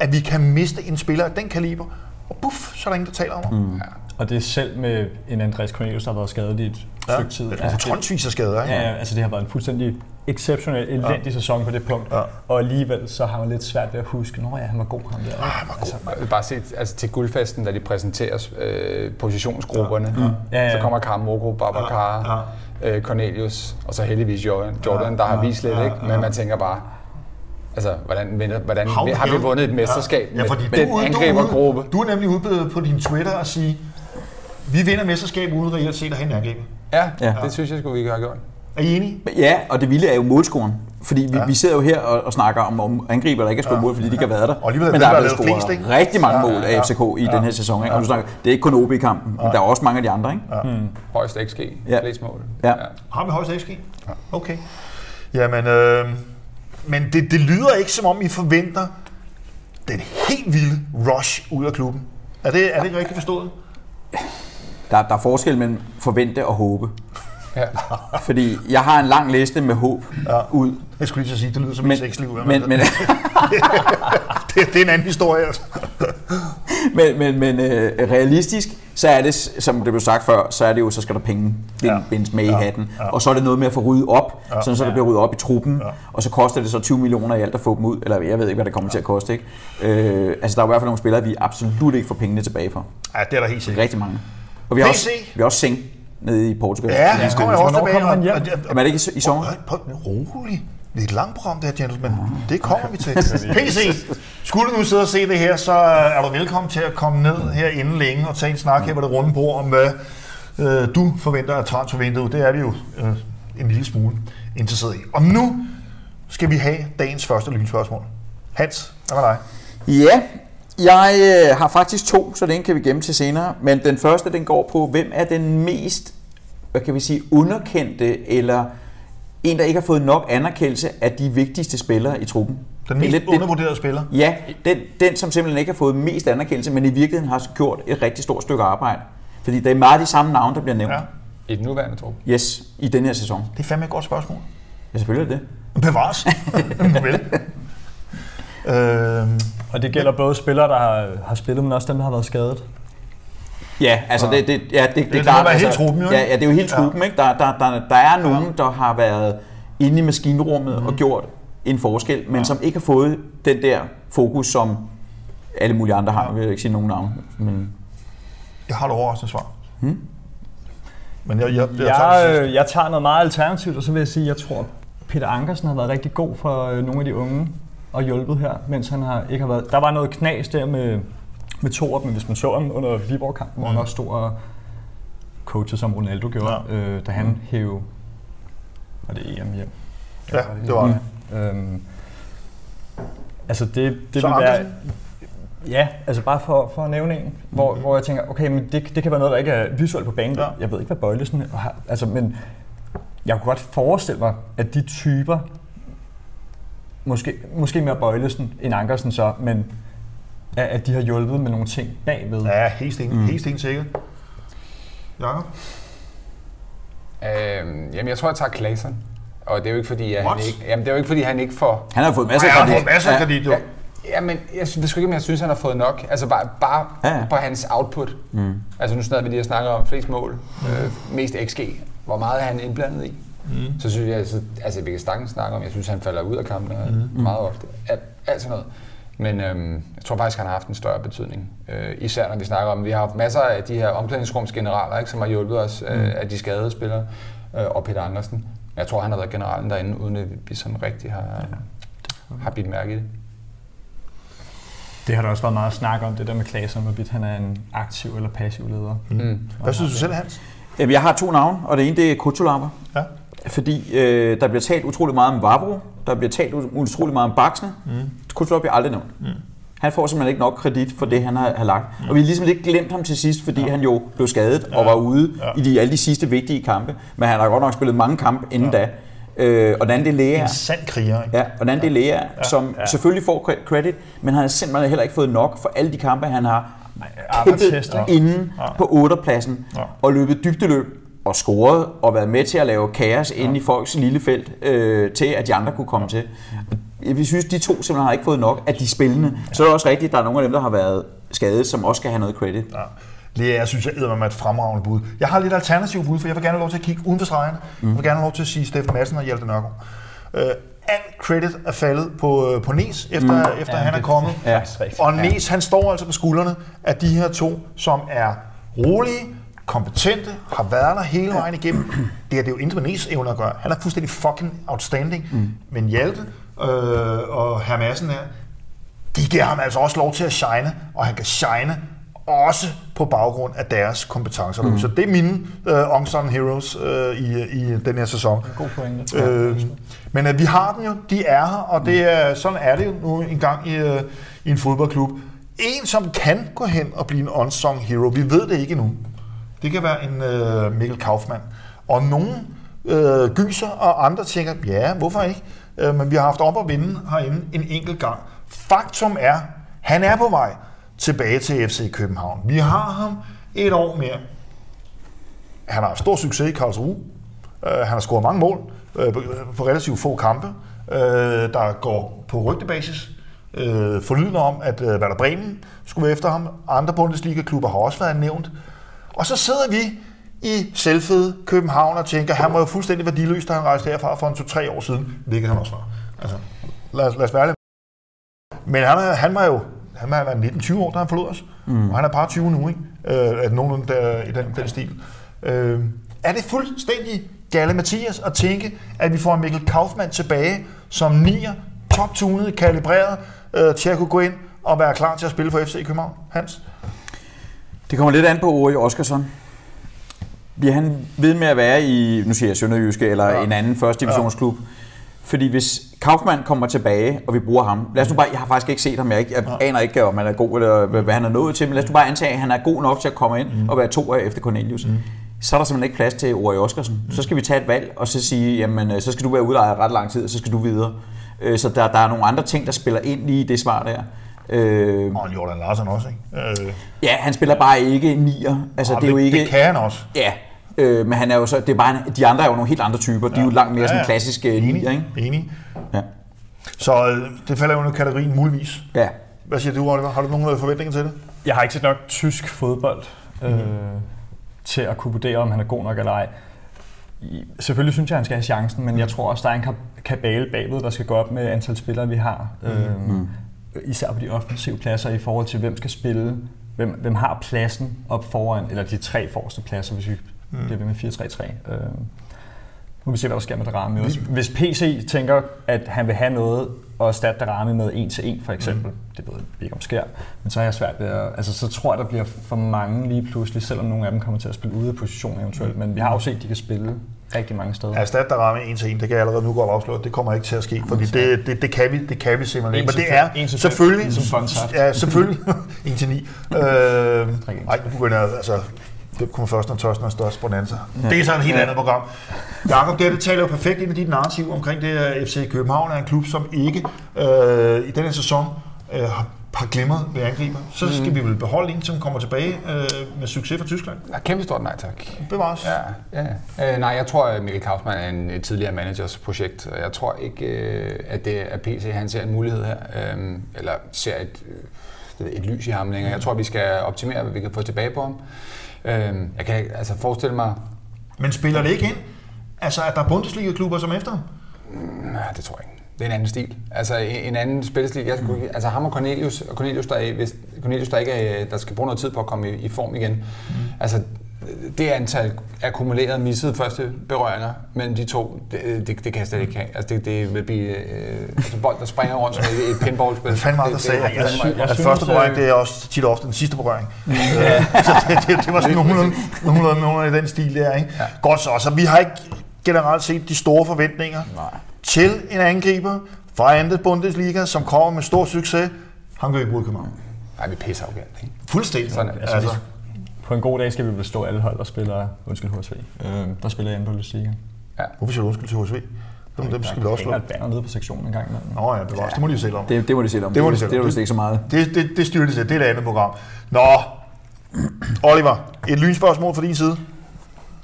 At vi kan miste en spiller af den kaliber, og buff, så er der ingen, der taler om ham. Mm. Og det er selv med en Andreas Cornelius, der har været skadet i et Ja, stykke tid. det er tonsvis af skader, ikke? Ja, ja, altså det har været en fuldstændig exceptionel, elendig ja. sæson på det punkt. Ja. Og alligevel så har man lidt svært ved at huske, nå ja, han var god ham der. Ah, han var god. Altså, Jeg vil bare se altså, til guldfesten, da de præsenteres øh, positionsgrupperne. Ja. Ja, ja. Så kommer Karamoko, Babacar, ja. ja. øh, Cornelius, og så heldigvis Jordan, Jordan der har vist lidt, ikke? Men man tænker bare, altså, hvordan, vinder, hvordan How har vi vundet et mesterskab ja, fordi med du, den du, angribergruppe? Du, du er nemlig ude på din Twitter og sige, vi vinder mesterskab uden reelt set at have en angriber. Ja, Ja. det synes jeg skulle vi have gjort. Er I enige? Ja, og det vilde er jo målscoren. Fordi vi, ja. vi sidder jo her og, og snakker om, om angriber, der ikke har scoret ja. mål, fordi de ikke har været der. Og men det der er blevet scoret flest, ikke? rigtig mange Ja, mål ja, ja. af FCK i den her sæson. Ikke? Og du snakker, det er ikke kun OB-kampen, men der er også mange af de andre. Ikke? Ja. Højst XG, Ja. ja. flest mål. Ja. Har vi højst XG? Okay. Jamen, øh, men det, det lyder ikke som om, I forventer den helt vilde rush ud af klubben. Er det, er det ikke rigtigt forstået? Der, der er forskel mellem forvente og håbe. Ja. Fordi jeg har en lang liste med håb Ja. ud. Jeg skulle lige at sige, det lyder som Men, et sexliv. men, men, det, det er en anden historie, altså. men, men, men øh, realistisk, så er det, som det blev sagt før, så er det jo, så skal der penge bind, Ja. ja. bindes med i Ja. hatten. Ja. Og så er det noget med at få ryddet op, ja. sådan så der bliver ryddet op i truppen. Ja. Og så koster det så 20 millioner i alt at få dem ud. Eller jeg ved ikke, hvad det kommer til at koste. Ikke? Øh, altså, der er i hvert fald nogle spillere, vi absolut ikke får pengene tilbage for. Ja, det er der helt sikkert. Rigtig mange. Og vi har PC. også, vi har også Seng nede i Portugal. Ja, han kommer jo også tilbage. kommer han hjem? og- og- er det ikke i, i sommer? Rolig. Det er et langt program, det her, gentlemen. Det kommer vi til. PC, skulle du nu sidde og se det her, så er du velkommen til at komme ned her inden længe og tage en snak her på det runde bord om, hvad øh, du forventer af transfervinduet. Det er vi jo øh, en lille smule interesseret i. Og nu skal vi have dagens første lynspørgsmål. Hans, hvad med dig? Ja, jeg øh, har faktisk to, så den kan vi gemme til senere. Men den første, den går på, hvem er den mest, hvad kan vi sige, underkendte, eller en, der ikke har fået nok anerkendelse af de vigtigste spillere i truppen. Den mest lidt- undervurderede spiller. Ja, den, den, som simpelthen ikke har fået mest anerkendelse, men i virkeligheden har gjort et rigtig stort stykke arbejde. Fordi det er meget de samme navne, der bliver nævnt. Ja. Ja. I den nuværende trup. Yes, i den her sæson. Det er fandme et godt spørgsmål. Ja, selvfølgelig er det. Bevares. Vel. øhm, Og det gælder både spillere, der har, har spillet, men også dem, der har været skadet. Ja, altså det, det, ja, det, det, det er klart. være altså, hele truppen, jo, Ja, ja, det er jo hele truppen. Ikke? Der, der, der, der er nogen, der har været inde i maskinrummet Mhm. og gjort en forskel, men som ikke har fået den der fokus, som alle mulige andre har. Jeg vil ikke sige nogen navn. Men jeg har et overraskende svar. Hmm? Men jeg, jeg, jeg, jeg tager Jeg, øh, jeg tager noget meget alternativt, og så vil jeg sige, at jeg tror, at Peter Ankersen har været rigtig god for øh, nogle af de unge og hjulpet her, mens han har, ikke har været... Der var noget knas der med, med Torup, men hvis man så ham under Viborg-kampen, hvor han også stod og coachede, som Ronaldo gjorde, Ja. øh, da han hævde... Var det EM hjem? Ja, det var det. Øhm, altså det, det Så vil være... Ja, altså bare for, for at nævne en, hvor, hvor jeg tænker, okay, men det, det kan være noget, der ikke er visuelt på banen. Ja. Jeg ved ikke, hvad Bøjlesen har, altså, men jeg kunne godt forestille mig, at de typer, måske, måske mere Bøjlesen end Ankersen så, men at, at de har hjulpet med nogle ting bagved. Ja. Helt sten, mm. helt sten sikkert. Jakob? Øhm, jamen, jeg tror, jeg tager Claesson. Og det er jo ikke fordi, at What? han ikke, jamen, det er jo ikke fordi, han ikke får... han har fået masser Ja, af han har kredit. fået masser af kredit, jo. Ja, jamen, jeg synes, det sgu ikke, om jeg synes, han har fået nok. Altså bare, bare Ja, ja. ja. på hans output. Mm. Altså nu snakker vi lige at snakke om flest mål, mm. øh, mest XG. Hvor meget er han indblandet i? Mm. Så synes jeg, så, altså vi kan sagtens snakke om, jeg synes, han falder ud af kampen mm. meget ofte. Alt, alt sådan noget. Men øhm, jeg tror faktisk, han har haft en større betydning. Øh, især når vi snakker om, vi har haft masser af de her omklædningsrumsgeneraler, ikke, som har hjulpet os øh, af de skadede spillere, øh, og Peter Andersen. Men jeg tror, han har været generalen derinde, uden at vi sådan rigtig har, har bidt mærke i det. Det har der også været meget snak om, det der med Klaas, om hvorvidt han er en aktiv eller passiv leder. Mm. Hvad synes du selv, Hans? Jamen, jeg har to navne, og det ene det er Kutsulava. Ja. Fordi øh, der bliver talt utrolig meget om Vavro, der bliver talt ut- utrolig meget om Baksne. Mm. Kutsulava bliver aldrig nævnt. Mm. Han får simpelthen ikke nok kredit for det, han har, har lagt. Mm. Og vi har ligesom lidt glemt ham til sidst, fordi ja. han jo blev skadet og var ude Ja. ja. i de, alle de sidste vigtige kampe. Men han har godt nok spillet mange kampe inden ja. da. Øh, og den anden det er Lea. En sand kriger, ikke? Ja, og den anden det er Lea, ja. som ja. selvfølgelig får cre- credit, men han har simpelthen heller ikke fået nok for alle de kampe, han har kæmpet inden på 8. pladsen Ja. og løbet dybdeløb og scoret og været med til at lave kaos ja. inde i folks lille felt øh, til, at de andre kunne komme til. Og Vi synes, de to simpelthen har ikke fået nok af de spillende. Så er det også rigtigt, at der er nogle af dem, der har været skadet, som også skal have noget credit. Ja. Lea, jeg synes, jeg æder med et fremragende bud. Jeg har lidt alternativ bud, for jeg vil gerne have lov til at kigge uden for stregen. Mm. Jeg vil gerne have lov til at sige Steffen Madsen og Hjalte Nørgaard. Uh, alt credit er faldet på, øh, på Nes, efter, mm. efter ja, han er det- kommet. Ja. Og Nes, han står altså på skuldrene af de her to, som er rolige, kompetente, har været der hele vejen igennem. Det her, det er jo intet med Nes evner at gøre. Han er fuldstændig fucking outstanding. Mm. Men Hjalte øh, og herr Madsen her, de giver ham altså også lov til at shine, og han kan shine også på baggrund af deres kompetencer. Mm. Så det er mine uh, unsung heroes uh, i, i den her sæson. God pointe. Øh, men uh, vi har dem jo, de er her, og det er, sådan er det jo nu engang i, uh, i en fodboldklub. En, som kan gå hen og blive en unsung hero, vi ved det ikke endnu. Det kan være en uh, Mikkel Kaufmann. Og nogen uh, gyser, og andre tænker, ja, hvorfor ikke? Uh, men vi har haft op at vinde herinde en enkelt gang. Faktum er, han er på vej tilbage til FC København. Vi har ham et år mere. Han har haft stor succes i Karlsruhe. Uh, han har scoret mange mål uh, på, relativt få kampe, uh, der går på rygtebasis. Uh, forlydende om, at uh, Werder Bremen skulle være efter ham. Andre Bundesliga-klubber har også været nævnt. Og så sidder vi i selvfede København og tænker, han må jo fuldstændig værdiløs, da han rejste herfra for en to-tre år siden, hvilket han også var. Altså, lad, os, lad os være lidt. Men han, han var jo han var 19-20 år, da han forlod os. Mm. Og han er bare 20 nu, ikke? Øh, at nogen der, i den, den stil. Øh, er det fuldstændig Galle Mathias at tænke, at vi får Mikkel Kaufmann tilbage, som nier, top-tunet, kalibreret, øh, til at kunne gå ind og være klar til at spille for FC København? Hans? Det kommer lidt an på Uri Oskarsson. Bliver han ved med at være i, nu siger jeg Sønderjyske, eller ja. en anden første divisionsklub? Fordi hvis Kaufmann kommer tilbage, og vi bruger ham, lad os nu bare, jeg har faktisk ikke set ham, jeg, ikke, jeg aner ikke, om han er god, eller hvad han er nået til, men lad os nu bare antage, at han er god nok til at komme ind mm. og være to efter Cornelius. Mm. Så er der simpelthen ikke plads til Uri Oskarsen. Mm. Så skal vi tage et valg, og så sige, jamen, øh, så skal du være udlejet ret lang tid, og så skal du videre. Øh, så der, der er nogle andre ting, der spiller ind lige i det svar der. Øh, og Jordan Larsen også, ikke? Øh. Ja, han spiller bare ikke nier. Altså, det er jo ikke... Det kan han også. Ja, øh, men han er jo så, det er bare, de andre er jo nogle helt andre typer. De er jo langt mere sådan Ja, ja. klassiske nier, ikke? Enig. Ja. Så øh, det falder jo under kategorien muligvis. ja. Hvad siger du, Oliver? Har du nogle øh, forventninger til det? Jeg har ikke set nok tysk fodbold øh, til at kunne vurdere, om han er god nok eller ej. Selvfølgelig synes jeg, han skal have chancen, men jeg tror også, der er en kab- kabale bagved, der skal gå op med antal spillere, vi har. Øh, især på de offensive pladser i forhold til, hvem skal spille, hvem, hvem har pladsen op foran, eller de tre forreste pladser, hvis vi bliver ved med 4-3-3. Øh, nu vil vi se, hvad der sker med Darami også. Hvis PC tænker, at han vil have noget og erstatte Darami med en til en for eksempel, mm. det ved jeg ikke om sker, men så er jeg svært ved at, altså så tror jeg, der bliver for mange lige pludselig, selvom nogle af dem kommer til at spille ude af position eventuelt, men vi har jo set, at de kan spille rigtig mange steder. Erstat der ramme en til en, det kan jeg allerede nu godt afsløre, det kommer ikke til at ske, fordi det, det, det, kan, vi, det kan vi simpelthen ikke. En Men det er en til selvfølgelig, Fondsaft. ja, selvfølgelig, en til ni. Øh, ej, nu begynder jeg, altså, det kommer først, når tørsten er størst bonanza. Ja. Det er så et helt andet program. Jakob, det, det taler jo perfekt ind i dit narrativ omkring det, at FC København er en klub, som ikke øh, i denne sæson øh, har, glimret ved angriber. Så skal vi vel beholde en, som kommer tilbage øh, med succes fra Tyskland. Ja, kæmpe stort nej tak. Bevares. Ja, ja. Øh, nej, jeg tror, at Mikkel Kaufmann er en øh, tidligere managers projekt. og Jeg tror ikke, øh, at det er PC, han ser en mulighed her, øh, eller ser et, øh, et lys i ham længere. Jeg tror, vi skal optimere, hvad vi kan få tilbage på ham. Øh, jeg kan altså forestille mig, Men spiller det ikke ind? Altså, at der er Bundesliga-klubber som efter ham? nej, det tror jeg ikke. Det er en anden stil. Altså en en anden spillestil. Jeg skulle, altså ham og Cornelius, og Cornelius der, er, hvis Cornelius der ikke er, der skal bruge noget tid på at komme i, i form igen. Mm. Altså det antal akkumulerede missede første berøringer mellem de to, det, det, det kan jeg slet ikke have. Altså det, det vil blive øh, altså bold, der springer rundt som et, et pinballspil. Hvad fanden var det, der sagde, jeg at synes, første berøring, det er også tit og ofte den sidste berøring. Øh, så det, det, det var sådan nogenlunde, nogenlunde, nogenlunde i den stil der. Ikke? Ja. Godt så, så vi har ikke generelt set de store forventninger Nej. til en angriber fra andet Bundesliga, som kommer med stor succes. Han bruge i København. Nej, vi pisser arrogant, ikke? Fuldstændig. Sådan det. altså, På en god dag skal vi bestå alle hold, der spiller, undskyld HSV, øh, der spiller i anden Bundesliga. hvorfor siger du undskyld til HSV? Dem, dem skal vi også Der slå. er et banner nede på sektionen en gang imellem. Nå ja, bevares. Det må de jo selv om. Det, det må de selv om. Det må de det, selv det er om. jo vist ikke så meget. Det, det, det styrer de til. Det er et andet program. Nå, Oliver, et lynspørgsmål fra din side.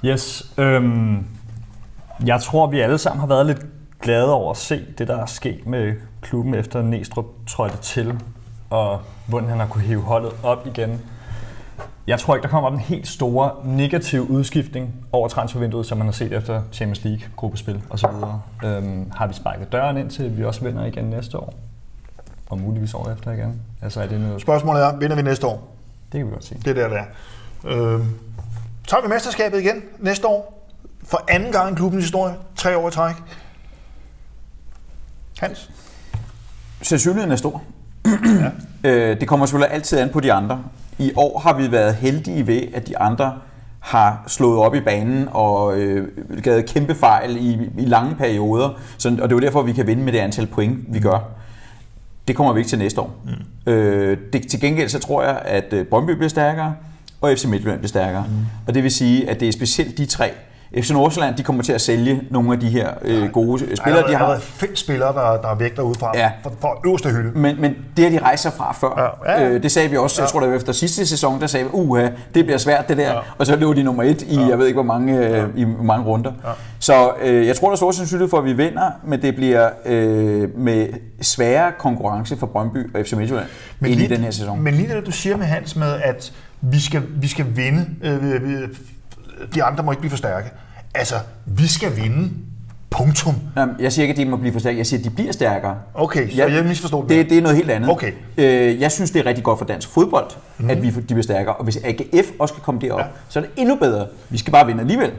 Yes. Øhm, jeg tror, vi alle sammen har været lidt glade over at se det, der er sket med klubben, efter Næstrup trådte til, og hvordan han har kunne hive holdet op igen. Jeg tror ikke, der kommer den helt store negative udskiftning over transfervinduet, som man har set efter Champions League, gruppespil osv. Øhm, har vi sparket døren ind til, at vi også vinder igen næste år? Og muligvis år efter igen? Altså er det noget... Spørgsmålet er, vinder vi næste år? Det kan vi godt sige. Det er der, der er. Øhm, tager vi mesterskabet igen næste år? For anden gang i klubbens historie. Tre år i træk. Hans? Sandsynligheden er stor. øh, det kommer selvfølgelig altid an på de andre. I år har vi været heldige ved, at de andre har slået op i banen og øh, gavet kæmpe fejl i, i lange perioder. Så, og det er jo derfor, vi kan vinde med det antal point, vi gør. Det kommer vi ikke til næste år. Mm. Øh, det, til gengæld så tror jeg, at øh, Brøndby bliver stærkere, og FC Midtjylland bliver stærkere. Mm. Og det vil sige, at det er specielt de tre. FC Nordsjælland, de kommer til at sælge nogle af de her øh, gode Spiller, spillere, de der har har. været fem spillere, der, der er væk derude fra. Ja. Fra, fra øverste hylde. Men, men det har de rejst sig fra før. Ja, ja, ja. Øh, det sagde vi også, jeg tror det var efter sidste sæson, der sagde vi, uha, det bliver svært det der. Og så lå de nummer et i, jeg ved ikke hvor mange, øh, i hvor mange runder. Så øh, jeg tror, der er stor sandsynlighed for, at vi vinder, men det bliver øh, med sværere konkurrence for Brøndby og FC Midtjylland ind i den her sæson. Men lige det, du siger med Hans med, at vi skal, vi skal vinde. Øh, de andre må ikke blive for stærke. Altså, vi skal vinde. Punktum. Jamen, Jeg siger ikke, at de må blive for stærke, jeg siger, at de bliver stærkere. Okay, så jeg misforstod det. det. Det er noget helt andet. Okay. Øh, jeg synes, det er rigtig godt for dansk fodbold, mm. at vi, de bliver stærkere. Og hvis AGF også kan komme derop, ja. så er det endnu bedre. Vi skal bare vinde alligevel.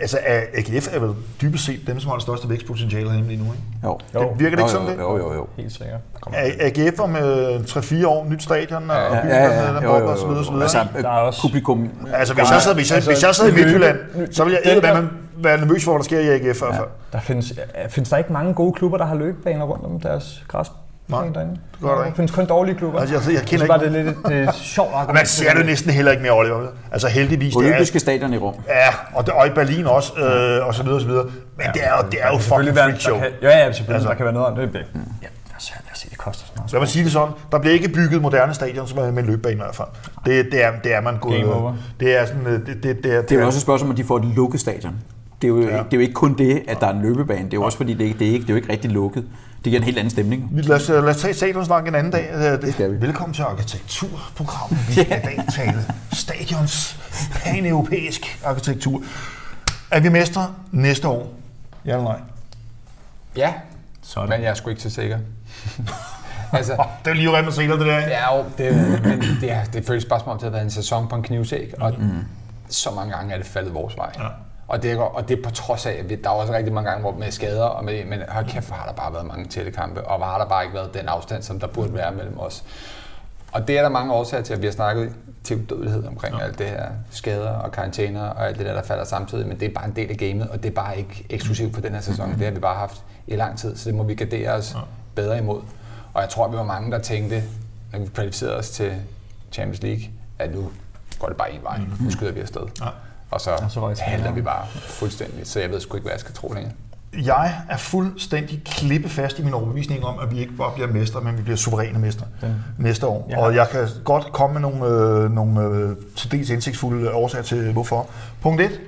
Altså, AGF er vel dybest set dem, som har det største vækstpotentiale herhjemme lige nu, ikke? Jo. Det virker det ikke sådan, det? Jo, jo, jo. Helt sikkert. A- AGF om øh, 3-4 år, nyt stadion og Ja, byen, ja, der ja, med, jo, så videre, jo. videre. Altså? Der er også- publikum... Altså, hvis jeg sad, hvis jeg, altså, hvis jeg sad i Midtjylland, så ville jeg ikke der- være nervøs for, hvad der sker i AGF hvert fald. Der findes, findes der ikke mange gode klubber, der har løbebaner rundt om deres græsplæne Nej, det gør der Der ikke. findes kun dårlige klubber. Altså, jeg- jeg kender bare, ikke det er lidt det er sjovt argument. man ser det næsten heller ikke mere, Oliver. Altså heldigvis, det er, Olympiske stadion i Rom. ja, og, det, og i Berlin også, øh, og så videre, og så videre. Men det er jo, det er jo fucking freak show. der kan- Ja, ja, selvfølgelig. Altså. Der kan være noget om det. det- Ja, os, lad os se, det koster sådan noget. Lad mig sige det sådan. Der bliver ikke bygget moderne stadion som er med løbebane i hvert fald. Det, det, er, det er man gået. Game over. Det er sådan, øh, det, det, det, er, Det er jo også et spørgsmål, om de får et lukket stadion. Det er, jo, ja. det er jo ikke kun det, at der er en løbebane. Det er jo også fordi, det, ikke, det, er ikke, det er jo ikke rigtig lukket. Det giver en helt anden stemning. Lad os, lad os tage stadionsnak en anden dag. Øh, Det skal vi. Velkommen til arkitekturprogrammet. Vi skal i dag tale stadions pan-europæisk arkitektur. Er vi mestre næste år? Ja eller nej? Ja, Sådan. men jeg er sgu ikke så sikker. altså, Oh, det er lige Real Madrid, det der. Ja, jo, det, men det, er, det føles bare som om, det har været en sæson på en knivsæk, og mm. så mange gange er det faldet vores vej. Ja. Og, det er, og det er på trods af, at der er også rigtig mange gange hvor med skader, og med, men hold kæft, hvor har der bare været mange tætte kampe, og hvor har der bare ikke været den afstand, som der burde være mellem os. Og det er der mange årsager til, at vi har snakket til dødelighed omkring ja. alt det her skader og karantæner og alt det der, der falder samtidig, men det er bare en del af gamet, og det er bare ikke eksklusivt for den her sæson. Det har vi bare haft i lang tid, så det må vi gardere os ja. bedre imod. Og jeg tror, vi var mange, der tænkte, når vi kvalificerede os til Champions League, at nu går det bare en vej. Nu skyder vi afsted. Ja. Og så, så halter vi bare fuldstændig, så jeg ved sgu ikke, hvad jeg skal tro længere. Jeg er fuldstændig klippefast i min overbevisning om, at vi ikke bare bliver mestre, men vi bliver suveræne mestre næste år. Ja. Og jeg kan godt komme med nogle, øh, nogle øh, til dels indsigtsfulde årsager til, hvorfor. Punkt 1.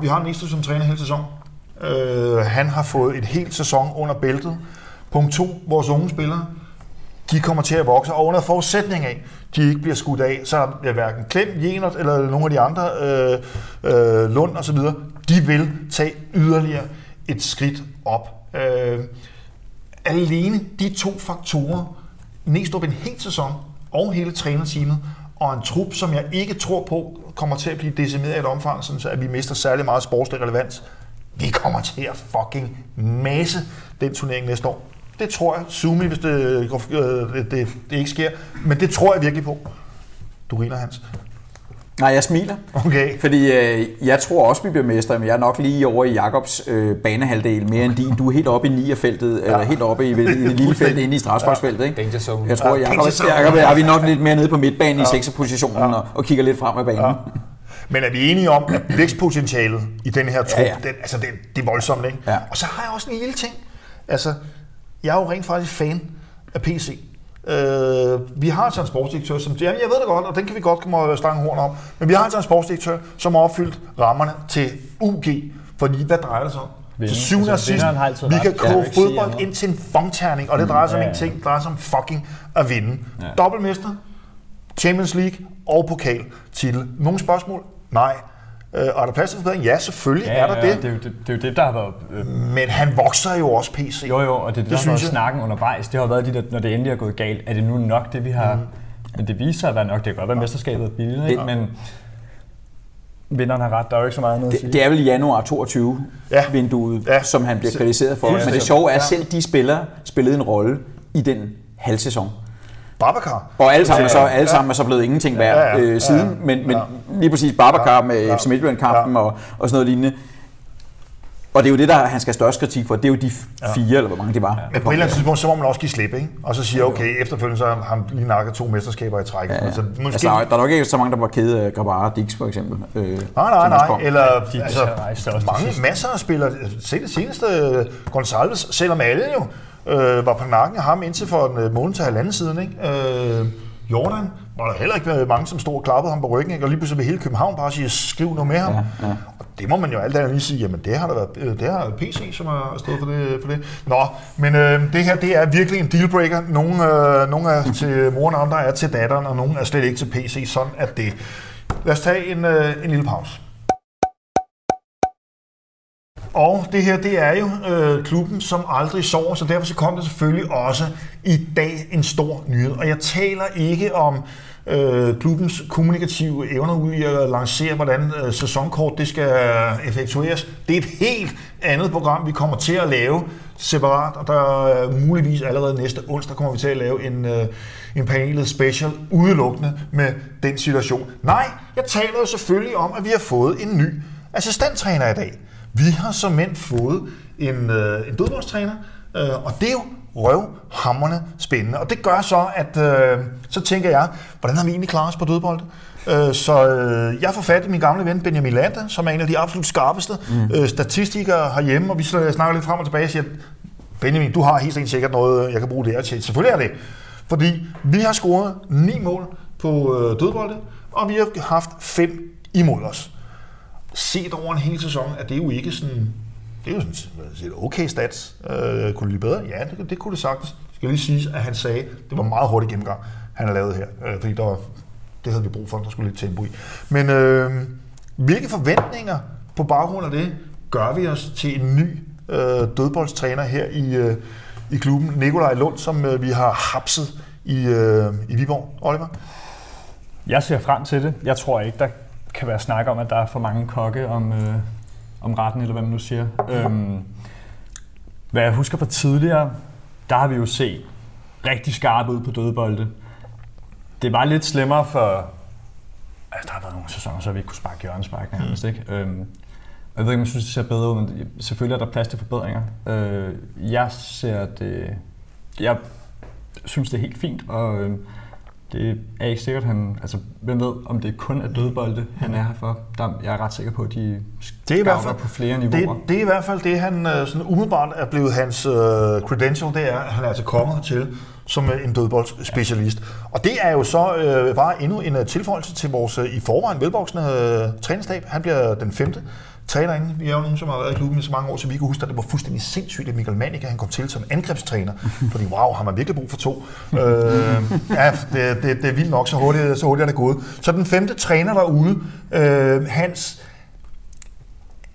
Vi har Næste som træner hele sæsonen. Øh, han har fået et helt sæson under bæltet. Punkt 2. Vores unge spillere, de kommer til at vokse, og under forudsætning af, de ikke bliver skudt af, så er hverken Klem, Jenert eller nogle af de andre, øh, øh, Lund osv., de vil tage yderligere et skridt op. Øh, alene de to faktorer, Næstrup en hel sæson og hele trænerteamet, og en trup, som jeg ikke tror på, kommer til at blive decimeret i et omfang, sådan så at vi mister særlig meget sportslig relevans. Vi kommer til at fucking masse den turnering næste år. Det tror jeg. Sumi, hvis det, går- øh, det, det, det ikke sker. Men det tror jeg virkelig på. Du griner, Hans. Nej, jeg smiler. Okay. Fordi øh, jeg tror også, vi bliver mestre, men jeg er nok lige over i Jakobs øh, banehalvdel mere end din. Du er helt oppe i nierfeltet, ja. eller helt oppe i, i det lille felt inde i Strasbourgsfeltet, ikke? Danger zone. Jeg tror, Ja, zone. Jakob er vi nok lidt mere nede på midtbanen i sekserpositionen og, og kigger lidt frem af banen. Ja. Men er vi enige om, at vækstpotentialet i den her trup, Ja, ja, ja. ja. Den, altså det, det er voldsomt, ikke? Ja. Og så har jeg også en lille ting. Altså, jeg er jo rent faktisk fan af PC. Øh, vi har en sportsdirektør, som... Jamen, jeg ved det godt, og den kan vi godt komme og stange horn om. Men vi har altså en sportsdirektør, som har opfyldt rammerne til UG. Fordi hvad drejer det sig om? Til syvende og Altså, sidst, har altid vi kan Ja, koge fodbold ind til en fongterning, og det drejer sig om Ja, en ja. ting, det drejer sig om fucking at vinde. Ja. Dobbeltmester, Champions League og pokal til. Nogle spørgsmål? Nej. Øh, og er der plads til forbedring? Ja, selvfølgelig Ja, er der ja, det. Det er, jo det, det er jo det, der har været... Øh, Men han vokser jo også, PC. jo, jo, og det, er det, Det der har været jeg. snakken undervejs. Det har været de der, når det endelig er gået galt. Er det nu nok det, vi har... Mm. Men det viser at være nok. Det kan godt være, at mesterskabet er billigt, ikke? men vinderen har ret. Der er jo ikke så meget andet at sige. Det, det er vel i januar 22 Ja. ja. vinduet, Ja. ja. som han bliver kritiseret for. Men Fuldstændig. det sjove er, Ja. at selv de spillere spillede en rolle i den halvsæson. Babacar. Og alle sammen, er så, Ja, alle sammen er så blevet ingenting værd Ja, ja, øh, siden, ja, men, men ja. lige præcis Babacar med Ja, FC Midtjylland-kampen ja. og, og sådan noget lignende. Og det er jo det, der han skal have størst kritik for. Det er jo de fire, eller hvor mange det var. Men på et eller andet tidspunkt, så må man også give slip, ikke? Og så siger okay, efterfølgende så har han lige nakket to mesterskaber i træk. Ja, Ja. Så måske... Altså, der, er, er nok ikke så mange, der var kede af Grabara Dix, for eksempel. Øh, Nej, nej, nej. kom. Eller de altså, mange, masser af spillere. Se det seneste, Gonçalves, selvom alle jo øh, var på nakken af ham indtil for en øh, måned til halvanden siden. Ikke? Øh, Jordan var der heller ikke været mange, som stod og klappede ham på ryggen, ikke? og lige pludselig vil hele København bare sige, skriv noget med ham. Ja, ja. Og det må man jo alt andet lige sige, jamen det har der været, øh, det har PC, som har stået for det. For det. Nå, men øh, det her, det er virkelig en dealbreaker. Nogle, øh, nogle er til moren, andre er til datteren, og nogle er slet ikke til PC. Sådan er det. Lad os tage en, øh, en lille pause. Og det her, det er jo øh, klubben, som aldrig sover, så derfor så kom der selvfølgelig også i dag en stor nyhed. Og jeg taler ikke om øh, klubbens kommunikative evner ud i at lancere, hvordan øh, sæsonkort det skal effektueres. Det er et helt andet program, vi kommer til at lave separat, og der er muligvis allerede næste onsdag kommer vi til at lave en, øh, en panelet special udelukkende med den situation. Nej, jeg taler jo selvfølgelig om, at vi har fået en ny assistenttræner i dag. Vi har som mænd fået en, øh, en dødboldstræner, øh, og det er jo røvhammerne spændende. Og det gør så, at øh, så tænker jeg, hvordan har vi egentlig klaret os på dødbold? Øh, så øh, jeg får fat i min gamle ven Benjamin Lande, som er en af de absolut skarpeste mm. øh, statistikere herhjemme, og vi snakker lidt frem og tilbage og siger, Benjamin, du har helt sikkert noget, jeg kan bruge det her til. Selvfølgelig er det. Fordi vi har scoret ni mål på øh, dødbolde, og vi har haft fem imod os. Set over en hel sæson, at det jo ikke sådan det er jo sådan et okay stats. Øh, kunne det blive bedre? Ja, det, det kunne det sagtens. Jeg skal lige sige, at han sagde, at det var meget hurtig gennemgang, han har lavet her. Øh, fordi der var, det havde vi brug for, der skulle lidt tempo i. Men øh, hvilke forventninger på baggrund af det gør vi os til en ny øh, dødboldstræner her i, øh, i klubben? Nikolaj Lund, som øh, vi har hapset i, øh, i Viborg. Oliver? Jeg ser frem til det. Jeg tror ikke, der kan være snak om, at der er for mange kokke om, øh, om retten, eller hvad man nu siger. Øhm, hvad jeg husker fra tidligere, der har vi jo set rigtig skarpe ud på dødebolde. Det var lidt slemmere for... Altså, der har været nogle sæsoner, så vi ikke kunne sparke hjørnespark nærmest, mm. ikke? Øhm, jeg ved ikke, om jeg synes, det ser bedre ud, men selvfølgelig er der plads til forbedringer. Øh, jeg ser det... Jeg synes, det er helt fint, og øh, det er ikke sikkert, han... Altså, hvem ved, om det kun er dødbolde, han er her for. Der, jeg er ret sikker på, at de det er i hvert fald, på flere niveauer. Det, det er i hvert fald det, han øh, sådan umiddelbart er blevet hans uh, credential, det er, at han er altså kommet til som en dødboldsspecialist. Ja. Og det er jo så øh, bare endnu en tilføjelse til vores i forvejen velvoksne uh, træningsstab. Han bliver den femte træner inde. Vi er jo nogen, som har været i klubben i så mange år, så vi kan huske, at det var fuldstændig sindssygt, at Michael Manninger han kom til som angrebstræner. Fordi wow, har man virkelig brug for to. øh, ja, det, det, det, er vildt nok, så hurtigt, så hurtigt er det gået. Så den femte træner derude, øh, Hans,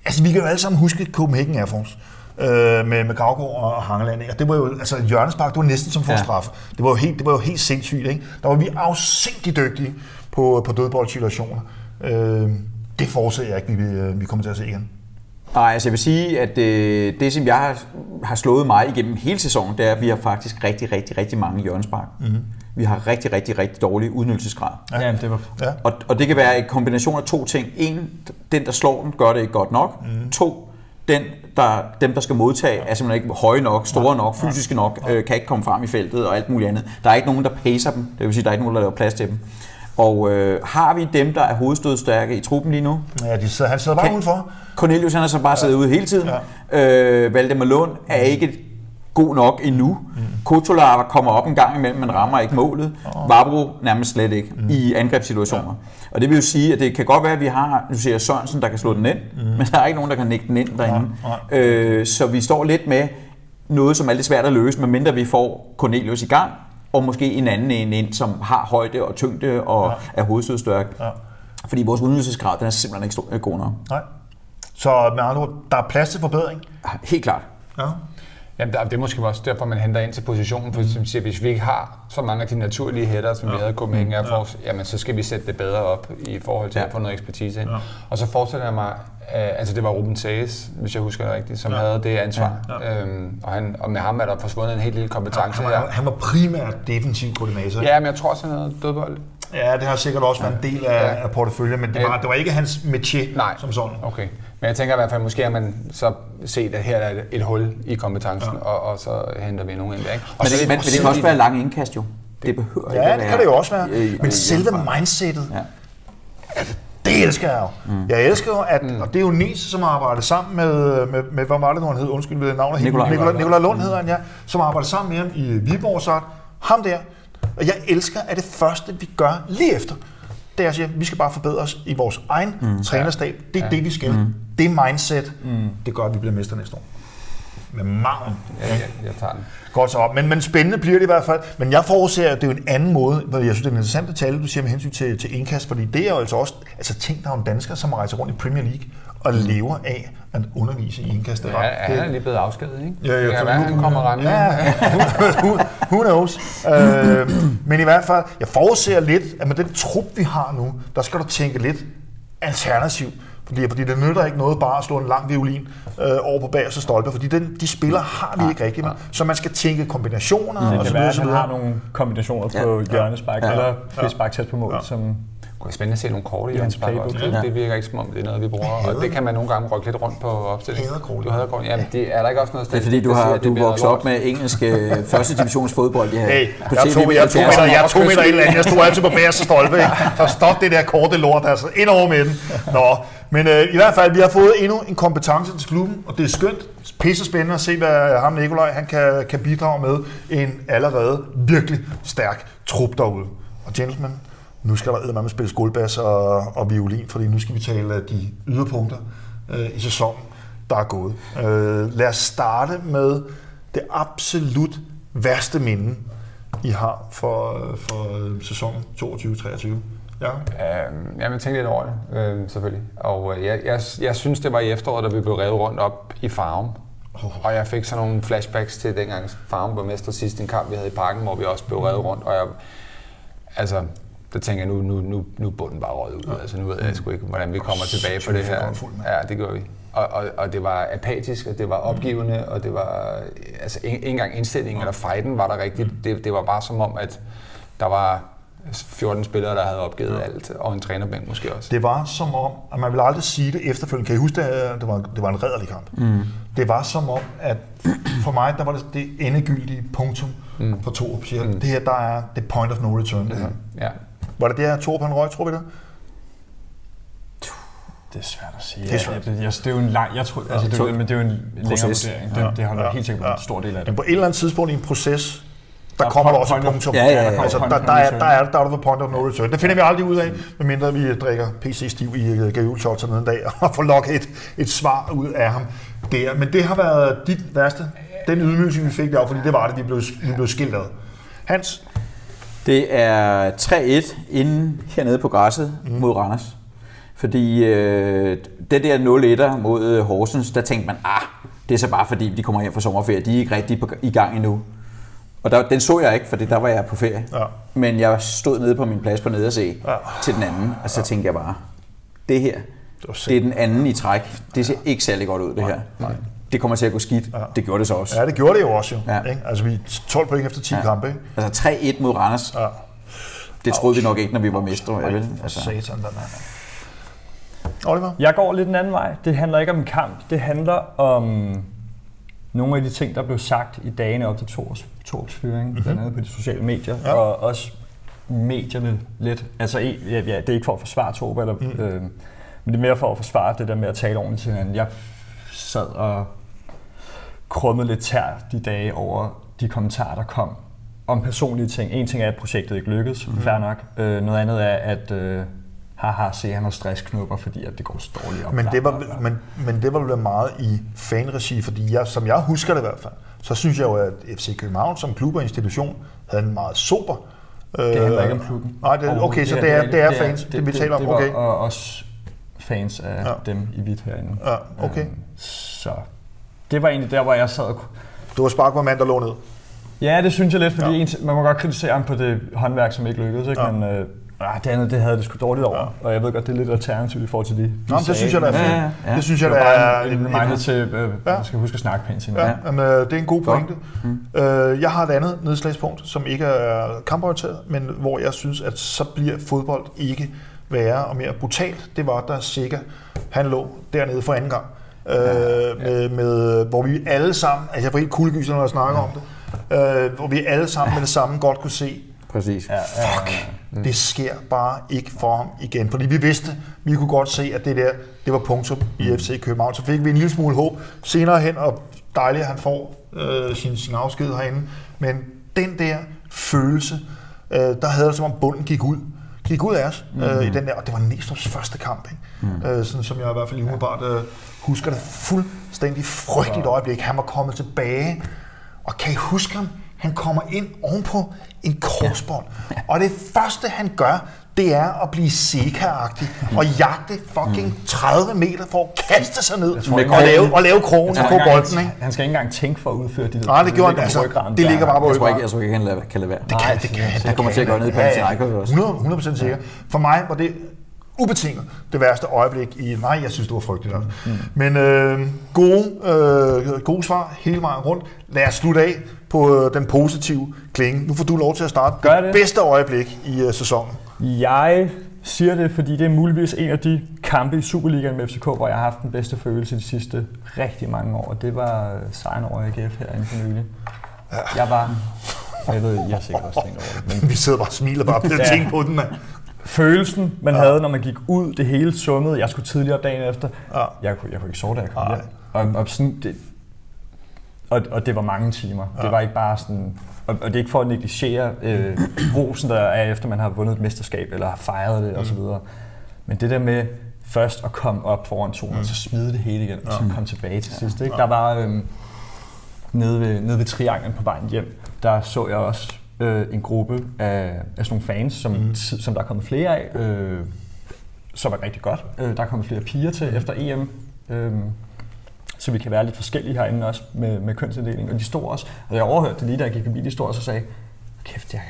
altså vi kan jo alle sammen huske Copenhagen Air Force øh, med, med Gravgaard og Hangeland. Og det var jo, altså Jørgenspark, det var næsten som for ja. straf. Det var jo helt, det var jo helt sindssygt, ikke? Der var vi afsindig dygtige på, på dødboldsituationer. Øh, det forudser jeg ikke, vi, vi kommer til at se igen. Nej, altså jeg vil sige, at det, det som jeg har, har slået mig igennem hele sæsonen, det er, at vi har faktisk rigtig, rigtig, rigtig mange hjørnespark. Mm-hmm. Vi har rigtig, rigtig, rigtig dårlig udnyttelsesgrad. Ja, ja det var... Ja. Og, og det kan være en kombination af to ting. En, den der slår den, gør det ikke godt nok. Mm. To, den, der, dem der skal modtage, er simpelthen ikke høje nok, store nok, fysiske nok, øh, kan ikke komme frem i feltet og alt muligt andet. Der er ikke nogen, der pacer dem. Det vil sige, der er ikke nogen, der laver plads til dem. Og øh, har vi dem, der er hovedstødstærke i truppen lige nu? Ja, de sidder, han sidder bare kan, udenfor. Cornelius han har så bare siddet ja. ude hele tiden. Ja. Øh, Valdemar Lund er ikke god nok endnu. Mm. Kotolar kommer op en gang imellem, men rammer ikke målet. Oh. Vabro nærmest slet ikke mm. i angrebssituationer. Ja. Og det vil jo sige, at det kan godt være, at vi har, nu siger Sørensen, der kan slå den ind, mm. men der er ikke nogen, der kan nikke den ind derinde. Ja. Ja. Øh, så vi står lidt med noget, som er lidt svært at løse, medmindre vi får Cornelius i gang, og måske en anden en ind, som har højde og tyngde og ja. er hovedstødstærk. Ja. Fordi vores udnyttelsesgrad, den er simpelthen ikke stor, god nok. Nej. Så med andre ord, der er plads til forbedring? Helt klart. Ja. Jamen, det er måske også derfor, man henter ind til positionen, for som siger, hvis vi ikke har så mange af de naturlige hætter, som ja. vi havde Copenhagen Air Force, ja. jamen så skal vi sætte det bedre op i forhold til ja. at få noget ekspertise ind. Ja. Og så fortsætter jeg mig, øh, altså det var Ruben Tages, hvis jeg husker det rigtigt, som ja. havde det ansvar. Ja. Øhm, og, han, og med ham er der forsvundet en helt lille kompetence ja, han, var, han var primært defensiv koordinator. Ja, men jeg tror også, han havde dødbold. Ja, det har sikkert også været en del af, ja. af porteføljen, men det var, det var ikke hans métier Nej. som sådan. Okay. Men jeg tænker i hvert fald, måske har man så set, at her er et hul i kompetencen, ja. og, og så henter vi nogen ind der. Ikke? Og men, det, men, men det kan også være lang indkast jo. Det behøver ja, ikke at være. Ja, det kan det jo også være. Øh, men selve mindsetet, ja. altså, det elsker jeg jo. Mm. Jeg elsker jo, at, mm. og det er jo Nies, som har arbejdet sammen med, med, med hvad var det nu, han hed? Undskyld, ved navnet. Nikolaj, Nikolaj, Nikolaj Lund hedder han, ja. Som har arbejdet sammen med ham i Viborg, så ham der. Og jeg elsker, at det første, vi gør lige efter, det er at sige, at vi skal bare forbedre os i vores egen mm. trænerstab. Det er ja. det, vi skal. Mm. Det mindset, mm. det gør, at vi bliver mester næste år. Med maven. Ja, ja, jeg tager den. Godt så op. Men, men spændende bliver det i hvert fald. Men jeg forudser, at det er jo en anden måde. Jeg synes, det er en interessant detalje, du siger med hensyn til, til indkast, fordi det er jo altså også, altså tænk dig om danskere, som rejser rundt i Premier League og mm. lever af at undervise i indkast. Ja, han er lige blevet afskedet, ikke? Ja, ja, det kan være, nu- han kommer rendende. Ja, who, knows? Øh, men i hvert fald, jeg forudser lidt, at med den trup, vi har nu, der skal du tænke lidt alternativ. Fordi, fordi det nytter ikke noget bare at slå en lang violin øh, over på bagerste stolpe, fordi den, de spillere har vi ikke rigtigt med. Så man skal tænke kombinationer Det og så kan være, videre. at Så han har nogle kombinationer på hjørnespark Ja. eller frispark tæt på mål, Ja. som Det kunne spændende at se nogle kort i I hans playbook. Det, det virker ikke som om, det er noget, vi bruger. Og det kan man nogle gange rykke lidt rundt på opstillingen. Hader kort. Du hader kort. Jamen, det er der ikke også noget Det er fordi, du har du vokset op med engelsk øh, første divisions fodbold. Ja, Hey, på jeg er to, TV jeg to 70'erne. meter, jeg er to meter et eller andet. Jeg stod altid på bagerste stolpe. Ikke? Så stop det der korte lort, altså ind over midten. Nå, men øh, i hvert fald, vi har fået endnu en kompetence til klubben, og det er skønt. Pisse spændende at se, hvad ham Nikolaj han kan, kan bidrage med en allerede virkelig stærk trup derude. Og gentlemen, nu skal der med spille skolebas og, og violin, fordi nu skal vi tale af de yderpunkter øh, i sæsonen, der er gået. Øh, lad os starte med det absolut værste minde, I har for, for øh, sæsonen 22-23. Ja. Øhm, jeg vil tænke lidt over det, øh, selvfølgelig. Og øh, jeg, jeg, jeg synes, det var i efteråret, da vi blev revet rundt op i Farum. Og jeg fik sådan nogle flashbacks til dengang Farum var mester sidst i en kamp, vi havde i parken, hvor vi også blev revet rundt. Og jeg, altså, der tænker jeg, nu, nu, nu, nu er bunden bare røget ud. Altså, nu ved jeg sgu ikke, hvordan vi kommer tilbage på det her. Ja, det gør vi. Og, og, og det var apatisk, og det var opgivende, og det var... Altså, ikke engang indstillingen eller fighten var der rigtigt. Det, det var bare som om, at der var 14 spillere, der havde opgivet alt, og en trænerbænk måske også. Det var som om, at man vil aldrig sige det efterfølgende. Kan I huske, at det var, det var en redderlig kamp? Mm. Det var som om, at for mig, der var det det endegyldige punktum mm. for to. Siger, mm. Det her, der er the point of no return. Det her. Ja. Var det det her, Torup han røg, tror vi det? Det er svært at sige. Det er svært. Ja, det, jeg, det er jo en lang, jeg tror, altså, det, er, jo- men det er jo en længere vurdering. Det, det har ja. helt sikkert været en stor del af det. Men på et eller andet tidspunkt i en proces, der Der er kommer der også et punktum. Ja, ja, ja. Altså, der, der, er, der, er, der er der the point of no return. Det finder vi aldrig ud af, medmindre vi drikker PC Stiv i uh, Gavul en dag og får lokket et, et svar ud af ham der. Men det har været dit værste, den ydmygelse, vi fik der, fordi det var det, vi blev, vi blev skilt ad. Hans, Det er 3-1 inden hernede på græsset mm. mod Randers. Fordi øh, det der 0-1'er mod øh, Horsens, der tænkte man, ah, det er så bare fordi, de kommer hjem fra sommerferie. De er ikke rigtig på, i gang endnu. Og der, den så jeg ikke, for der var jeg på ferie. Ja. Men jeg stod nede på min plads på nederse Ja. ja. til den anden, og så tænkte jeg bare, det her, var det er den anden i træk. Det ser ikke særlig godt ud, det her. Det kommer til at gå skidt. Det gjorde det så også. ja, det gjorde det jo også jo. Ja. Ikke? Altså, vi er 12 point efter 10 ja. kampe. Ikke? Altså 3-1 mod Randers, Ja. det troede vi nok ikke, når vi var mestre. Ej, vel? Altså. satan, den her. Oliver? Jeg går lidt den anden vej. Det handler ikke om en kamp. Det handler om nogle af de ting, der blev sagt i dagene op til Tors, Tors fyring, mm-hmm. blandt andet på de sociale medier, Ja. ja. og også medierne lidt. Altså, ja, ja, det er ikke for at forsvare Torb, eller, mm. øh, men det er mere for at forsvare det der med at tale ordentligt til hinanden. Jeg sad og krummede lidt tær de dage over de kommentarer, der kom om personlige ting. En ting er, at projektet ikke lykkedes, mm. fair nok. Øh, noget andet er, at øh, haha, se han har stressknupper, fordi at det går så dårligt. og Men det, var, bla. men, men det var vel meget i fanregi, fordi jeg, som jeg husker det i hvert fald, så synes jeg jo, at FC København som klub og institution havde en meget sober... Det handler ikke om klubben. Nej, det, okay, så det er, det er fans, det, vi taler om. Det Okay. og også fans af Ja. ja. dem i hvidt herinde. Ja, okay. Øhm, Så det var egentlig der, hvor jeg sad og... Du var spark på mand, der lå ned. Ja, det synes jeg lidt, fordi Ja. ja. man må godt kritisere ham på det håndværk, som ikke lykkedes, ikke? Ja. Ja. men øh, ah, det andet, det havde det sgu dårligt over. Ja. Og jeg ved godt, det er lidt alternativt i forhold til de, de Nå, men det synes jeg, der er Ja, fint. ja, ja. Det synes jeg, var er... bare en, en reminder til, øh, Ja. man skal huske at snakke pænt til Ja, hinanden. jamen, øh, det er en god pointe. Mm. Øh, jeg har et andet nedslagspunkt, som ikke er kamporienteret, men hvor jeg synes, at så bliver fodbold ikke værre og mere brutalt. Det var, da Sikker, han lå dernede for anden gang. Øh, med, med, hvor vi alle sammen, altså jeg får helt kuldegyser, når jeg snakker om det, øh, hvor vi alle sammen med det samme godt kunne se, Præcis. Ja, ja, fuck, det sker bare ikke for ham igen. Fordi vi vidste, vi kunne godt se, at det der, det var punktum i FC København. Så fik vi en lille smule håb senere hen, og dejligt, at han får øh, sin, sin afsked herinde. Men den der følelse, øh, der havde det som om bunden gik ud. Gik ud af os øh, Mhm. i den der, og det var Næstrup's første kamp, ikke? Mm. Øh, sådan som jeg i hvert fald umiddelbart øh, husker det fuldstændig frygteligt øjeblik. Han var kommet tilbage, og kan I huske ham? Han kommer ind ovenpå en korsbånd. Og det første, han gør, det er at blive Seca-agtig og jagte fucking 30 meter for at kaste sig ned tror og ikke, lave, og lave krogen på bolden. Ikke? han skal ikke engang tænke for at udføre de der. Nej, det gjorde han altså. på Det ligger bare på Jeg tror ikke, jeg tror ikke han kan lade være. Det kan, det kan, Han kommer til at gøre ned i Panathinaikos også. 100, 100% sikker. For mig var det ubetinget det værste øjeblik i... Nej, jeg synes, det var frygteligt. Altså. Mm. Men øh, gode, øh, gode svar hele vejen rundt. Lad os slutte af på øh, den positive klinge. Nu får du lov til at starte Gør det det. bedste øjeblik i øh, sæsonen. Jeg siger det, fordi det er muligvis en af de kampe i Superligaen med FCK, hvor jeg har haft den bedste følelse de sidste rigtig mange år. Og det var øh, sejren over AGF herinde for nylig. Jeg var... Jeg ved, har sikkert også tænkt over det, men Vi sidder bare og smiler bare ved at Ja. tænke på den. mand. Følelsen, man ja. havde, når man gik ud, det hele summede. Jeg skulle tidligere dagen efter. Ja. Jeg, kunne, jeg kunne ikke sove, da jeg kom hjem. Og, og, sådan, det, og, og det var mange timer. Ja. Det var ikke bare sådan... Og, og det er ikke for at negligere øh, rosen, der er efter, man har vundet et mesterskab, eller har fejret det, mm. osv. Men det der med først at komme op foran 200, mm. så smide det hele igen, og så komme tilbage til sidst. Ikke? Der var øhm, nede, ved, nede ved Trianglen på vejen hjem, der så jeg også øh, en gruppe af, af sådan nogle fans, som, mm. som der er kommet flere af, øh, som er rigtig godt. Øh, der er kommet flere piger til efter EM. Øh, så vi kan være lidt forskellige herinde også med, med kønsinddeling. Og de stod også, og jeg overhørte det lige, da jeg gik forbi, de stod også og sagde, kæft, jeg,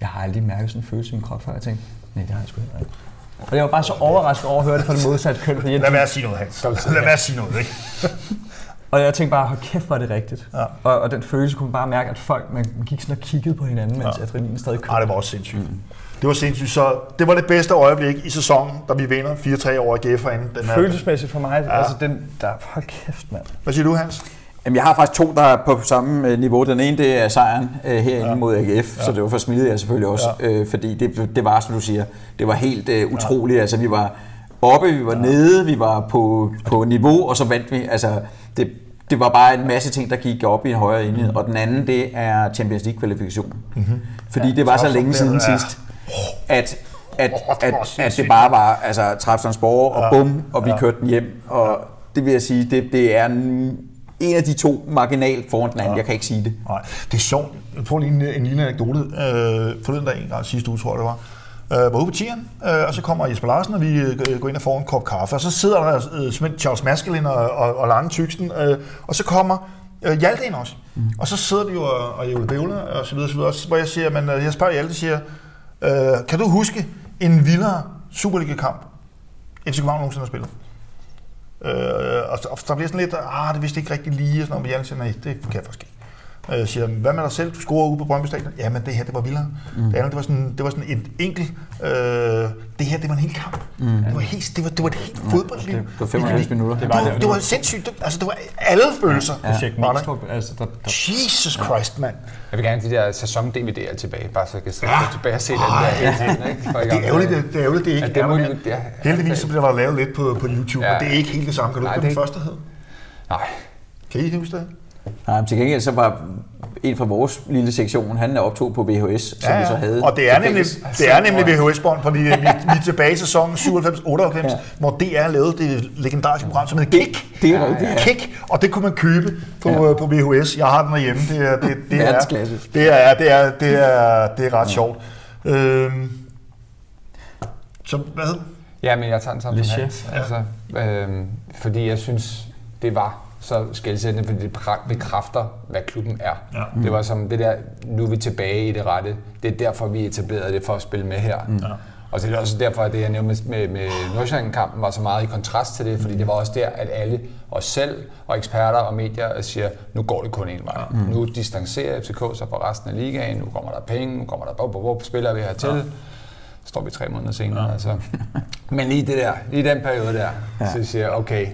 jeg har aldrig mærket sådan en følelse i min krop før. Jeg tænkte, nej, det har jeg sgu heller ikke. Og jeg var bare så overrasket over at høre det fra det modsatte køn, fordi jeg, Lad være at sige noget, Hans. Lad være at sige noget, ikke? og jeg tænkte bare, hold kæft, er det rigtigt. Ja. Og, og den følelse kunne man bare mærke, at folk man gik sådan og kiggede på hinanden, mens ja. adrenalin stadig Nej, kørte. det var også sindssygt. Mm. Det var sindssygt. Så det var det bedste øjeblik i sæsonen, da vi vinder 4-3 over AGF herinde. Den. Følelsesmæssigt for mig, ja. altså den, der, hold kæft, mand. Hvad siger du, Hans? Jamen, jeg har faktisk to, der er på samme øh, niveau. Den ene, det er sejren øh, herinde ja. mod AGF, ja. så det var for smidigt jeg selvfølgelig også, ja. øh, fordi det, det var, som du siger, det var helt øh, utroligt. Ja. Altså, vi var oppe, vi var ja. nede, vi var på, på niveau, og så vandt vi. Altså, det, det var bare en masse ting, der gik op i en højere enhed. Mm. Og den anden, det er Champions League-kvalifikationen. Mm-hmm. Fordi ja, det var så længe siden ja. sidst, at, at, at, at det bare var altså, Trabzonsborg og Ja. bum, og vi Ja. kørte den hjem. Og det vil jeg sige, det, det er en, en af de to marginalt foran den anden. Ja. Jeg kan ikke sige det. Nej, det er sjovt. Får lige en, en lille anekdote. Øh, forleden dag, en gang sidste uge, tror jeg det var. Øh, var ude på tieren, øh, og så kommer Jesper Larsen, og vi øh, går ind og får en kop kaffe. Og så sidder der øh, Charles Maskelin og, og, og Lange Tyksten, øh, og så kommer øh, Hjalte ind også. Mm. Og så sidder de jo og, og Jule Bævler, og så videre, og så videre. Så, hvor jeg siger, men øh, jeg spørger Hjalte, siger, øh, kan du huske en vildere Superliga-kamp, FC København nogensinde har spillet? Øh, og, så- og der bliver sådan lidt, ah, det vidste ikke rigtig lige, og sådan noget, men Hjalte siger, nej, det kan jeg faktisk ikke. Øh, siger, hvad med dig selv? Du scorer ude på Brøndby Stadion. Jamen, det her, det var vildere. Mm. Det andet, det var sådan, det var sådan et enkelt... Øh, det her, det var en hel kamp. Mm. Det, var helt, det, var, det var et helt fodboldliv. Det var 95 minutter. Det Det var var, det. det var sindssygt. Det, altså, det var alle følelser. Ja. Projekt Var der. Mestrup, altså der, der, Jesus Christ, mand. Jeg vil gerne have de der sæson-DVD'er tilbage, bare så jeg kan se, ja. tilbage og se den der hele tiden. Ikke? Det er ærgerligt, det, det er ærgerligt, det er ikke Ja, det er de- ja, Heldigvis så bliver der lavet lidt på, på YouTube, Ja. men det er ikke helt det samme. Kan du Nej, huske, hvad det den første hed? Nej, Kan I huske det? Nej, men til gengæld så var en fra vores lille sektion, han optog på VHS, som vi så havde. Og det er nemlig, det er nemlig VHS-bånd, fordi vi, vi er tilbage i sæsonen 97-98, Ja. hvor DR lavede det legendariske program, som hedder Kick. Det er rigtigt, ja. Kick, og det kunne man købe på, Ja. ja. på VHS. Jeg har den derhjemme. Det er, det, det er, det er, det er, det er, det er ret sjovt. Øhm, så hvad? Ja, men jeg tager den sammen som Hans. Altså, øhm, fordi jeg synes, det var så skældsættende, fordi det bekræfter, hvad klubben er. Ja. Mm. Det var som det der, nu er vi tilbage i det rette. Det er derfor, vi etablerede det for at spille med her. Mm. Og så er det også derfor, at det, jeg nævnte med, med, med Nordsjælland-kampen, var så meget i kontrast til det, fordi det var også der, at alle, os selv og eksperter og medier, siger, nu går det kun en vej. Mm. Nu distancerer FCK sig fra resten af ligaen, nu kommer der penge, nu kommer der bop, bop, bop, spiller vi hertil. Ja står vi tre måneder senere. Ja. Altså. Men lige det der, lige den periode der, ja. så siger jeg, okay,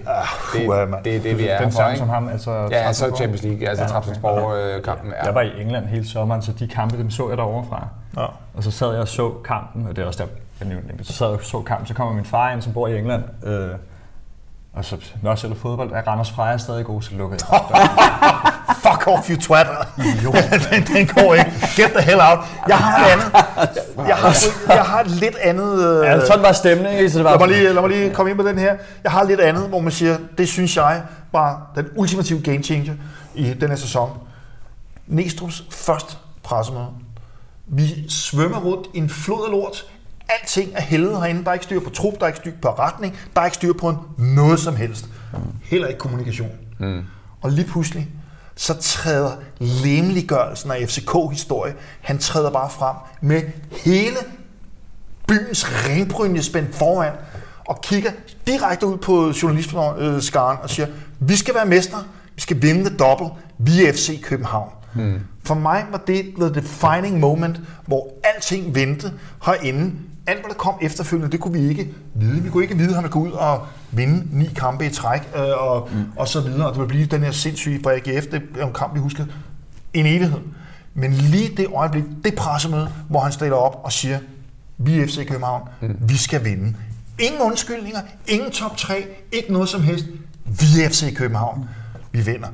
det, uha, mand. det er det, vi er den samme som ham, altså Ja, altså. Champions League, altså ja. Trabzonsborg-kampen er. Jeg var i England hele sommeren, så de kampe, dem så jeg derovre fra. Ja. Og så sad jeg og så kampen, og det er også der, jeg nævnte så sad jeg og så kampen, så kommer min far ind, som bor i England, øh, og så, når jeg fodbold, er Randers Freja stadig god, så lukker jeg. Fuck off, you twat. den, den går ikke. Get the hell out. Jeg har et andet. Jeg har, jeg har et lidt andet... Øh, ja, sådan var stemningen, så det var Lad mig, lige, lad mig lige komme ind på den her. Jeg har lidt andet, hvor man siger, det synes jeg var den ultimative game changer i den her sæson. Næstrup's første pressemøde. Vi svømmer rundt i en flod af lort. Alting er heldet herinde. Der er ikke styr på trup, der er ikke styr på retning, der er ikke styr på noget som helst. Heller ikke kommunikation. Mm. Og lige pludselig, så træder lemliggørelsen af FCK-historie, han træder bare frem med hele byens ringbrynje spændt foran, og kigger direkte ud på journalistskaren og siger, vi skal være mestre, vi skal vinde det dobbelt, vi er FC København. Hmm. For mig var det the defining moment, hvor alting vendte herinde. Alt, hvad der kom efterfølgende, det kunne vi ikke vide. Vi kunne ikke vide, at han ville gå ud og vinde ni kampe i træk, øh, og, mm. og så videre. Og det ville blive den her sindssyge for AGF. Det er en kamp, vi husker en evighed. Men lige det øjeblik, det pressemøde, hvor han stiller op og siger, vi er FC København, mm. vi skal vinde. Ingen undskyldninger, ingen top 3, ikke noget som helst. Vi er FC København, vi vinder.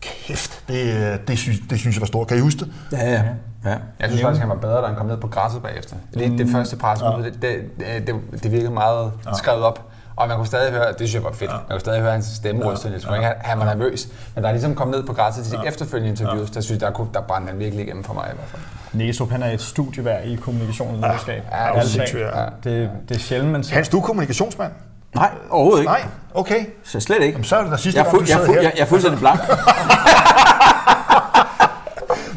Kæft, det, det, synes, det synes jeg var stort. Kan I huske det? Ja, ja. Ja. Jeg synes faktisk, han var bedre, da han kom ned på græsset bagefter. Det, det Mm. første pressemøde, det, det, det, det virkede meget skrevet op. Og man kunne stadig høre, det synes jeg var fedt, man kunne stadig høre hans stemme ryste lidt. Han, han var nervøs. Men da han ligesom kom ned på græsset til de efterfølgende interviews, der synes jeg, der, kunne, der brændte han virkelig igennem for mig i hvert fald. Næstrup, han er et studieværd i kommunikation og lederskab. ja, Ærligt det er ja. det, det er sjældent, man ser. Hans, du er kommunikationsmand? Nej, overhovedet ikke. Nej, okay. Så slet ikke. Jamen, så er det da sidste Jeg gang, fu- du jeg, er sad fu- her. jeg, jeg er fuldstændig blank.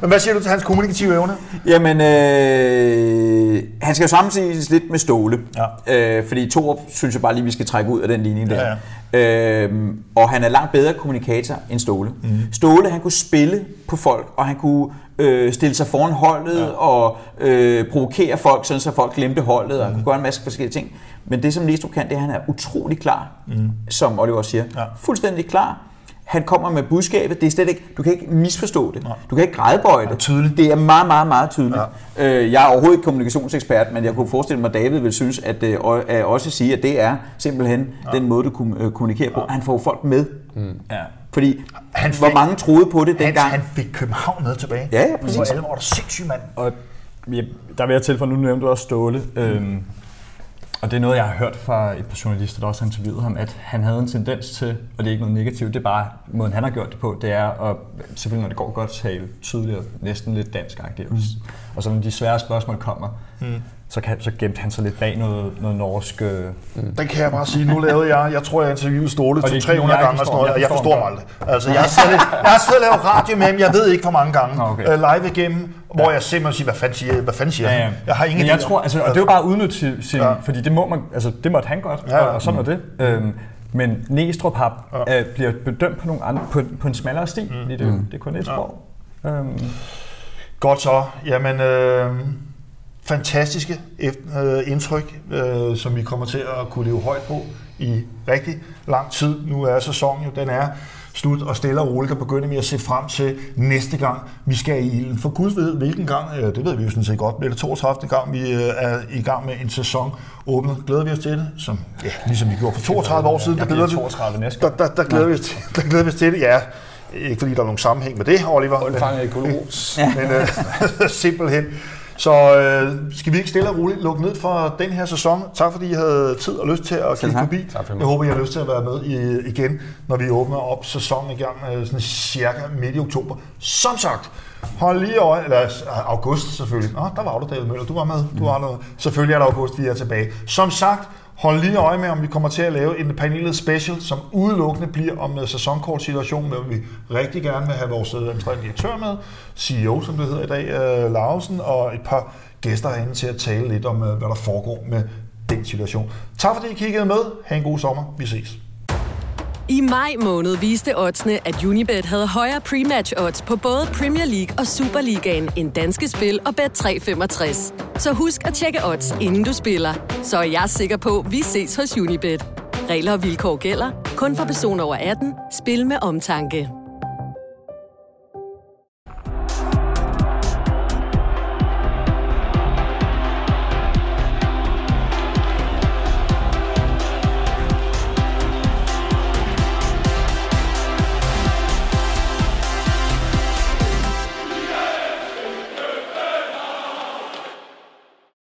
Men hvad siger du til hans kommunikative evne? Jamen, øh, han skal jo samtidig lidt med Ståle. Ja. Øh, fordi Torup synes jeg bare lige, vi skal trække ud af den linje der. Ja, ja. Øh, og han er langt bedre kommunikator end Ståle. Mm. Ståle, han kunne spille på folk, og han kunne øh, stille sig foran holdet ja. og øh, provokere folk, sådan så folk glemte holdet, og mm. kunne gøre en masse forskellige ting. Men det, som Næstrup kan, det er, at han er utrolig klar, mm. som Oliver siger. Ja. Fuldstændig klar. Han kommer med budskabet. Det er slet ikke, du kan ikke misforstå det. Du kan ikke grædebøje det. tydeligt. Det er meget, meget, meget tydeligt. Ja. Øh, jeg er overhovedet ikke kommunikationsekspert, men jeg kunne forestille mig, at David vil synes, at øh, at også sige, at det er simpelthen ja. den måde, du kom- øh, kommunikerer på. Han får folk med. Ja. Fordi Han hvor fik- mange troede på det Han, dengang? han fik København med tilbage. Ja, ja, præcis. Hvor alle var der sindssyge mand. Og ja, der vil jeg tilføje, nu nævnte du også Ståle, øhm, og det er noget, jeg har hørt fra et par journalister, der også har interviewet ham, at han havde en tendens til, og det er ikke noget negativt, det er bare måden, han har gjort det på, det er at, selvfølgelig når det går godt, tale tydeligt og næsten lidt dansk mm. Og så når de svære spørgsmål kommer, mm. Så, kan, så gemte han sig lidt bag noget, noget norsk... Øh, Den kan jeg bare sige. Nu lavede jeg, jeg tror, jeg interviewede Ståle det er ikke 300 fordi, jeg gange og sådan jeg ham. forstår mig aldrig. Altså, jeg har siddet, jeg har siddet og lavet radio med ham, jeg ved ikke hvor mange gange, Nå, okay. øh, live igennem, hvor jeg simpelthen siger, hvad fanden siger, hvad fanden siger Ja, ja. han? Jeg har ingen Men jeg tror, altså, og det er jo bare at udnytte sin, Ja. ja. fordi det må man, altså det måtte han godt, Ja, ja. og, og sådan er det. Øhm, men Næstrup har, ja. øh, bliver bedømt på, nogle andre, på, på en smallere sti, mm. fordi det, mm. det er kun et sprog. Øhm, Godt så. Jamen, øh, fantastiske øh, indtryk, øh, som vi kommer til at kunne leve højt på i rigtig lang tid. Nu er sæsonen jo, den er slut, og stille og roligt kan begynde med at se frem til næste gang, vi skal i ilden. For Gud ved, hvilken gang, øh, det ved vi jo sådan set godt, bliver det 32. gang, vi er i gang med en sæson åbnet. Glæder vi os til det? Som, ja, ligesom vi gjorde for 32 år siden. der glæder vi, 32 næste der, der, der, glæder vi os til, der glæder vi os til det, ja. Ikke fordi der er nogen sammenhæng med det, Oliver. men- Undfanget i Gulerods. men øh, simpelthen. Så øh, skal vi ikke stille og roligt lukke ned for den her sæson. Tak fordi I havde tid og lyst til at kigge forbi. Jeg håber, I har lyst til at være med i, igen, når vi åbner op sæsonen i gang, øh, sådan cirka midt i oktober. Som sagt, hold lige øje, eller øh, august selvfølgelig. Nå, der var du, David Møller. Du var med. Du var der. Selvfølgelig er det august, vi er tilbage. Som sagt, Hold lige øje med, om vi kommer til at lave en panelet special, som udelukkende bliver om øh, sæsonkortsituationen, hvor vi rigtig gerne vil have vores øh, administrerende direktør med, CEO, som det hedder i dag, øh, Larsen, og et par gæster herinde til at tale lidt om, hvad der foregår med den situation. Tak fordi I kiggede med. Ha' en god sommer. Vi ses. I maj måned viste oddsene, at Unibet havde højere pre-match odds på både Premier League og Superligaen end danske spil og Bet365. Så husk at tjekke odds, inden du spiller. Så er jeg sikker på, at vi ses hos Unibet. Regler og vilkår gælder. Kun for personer over 18. Spil med omtanke.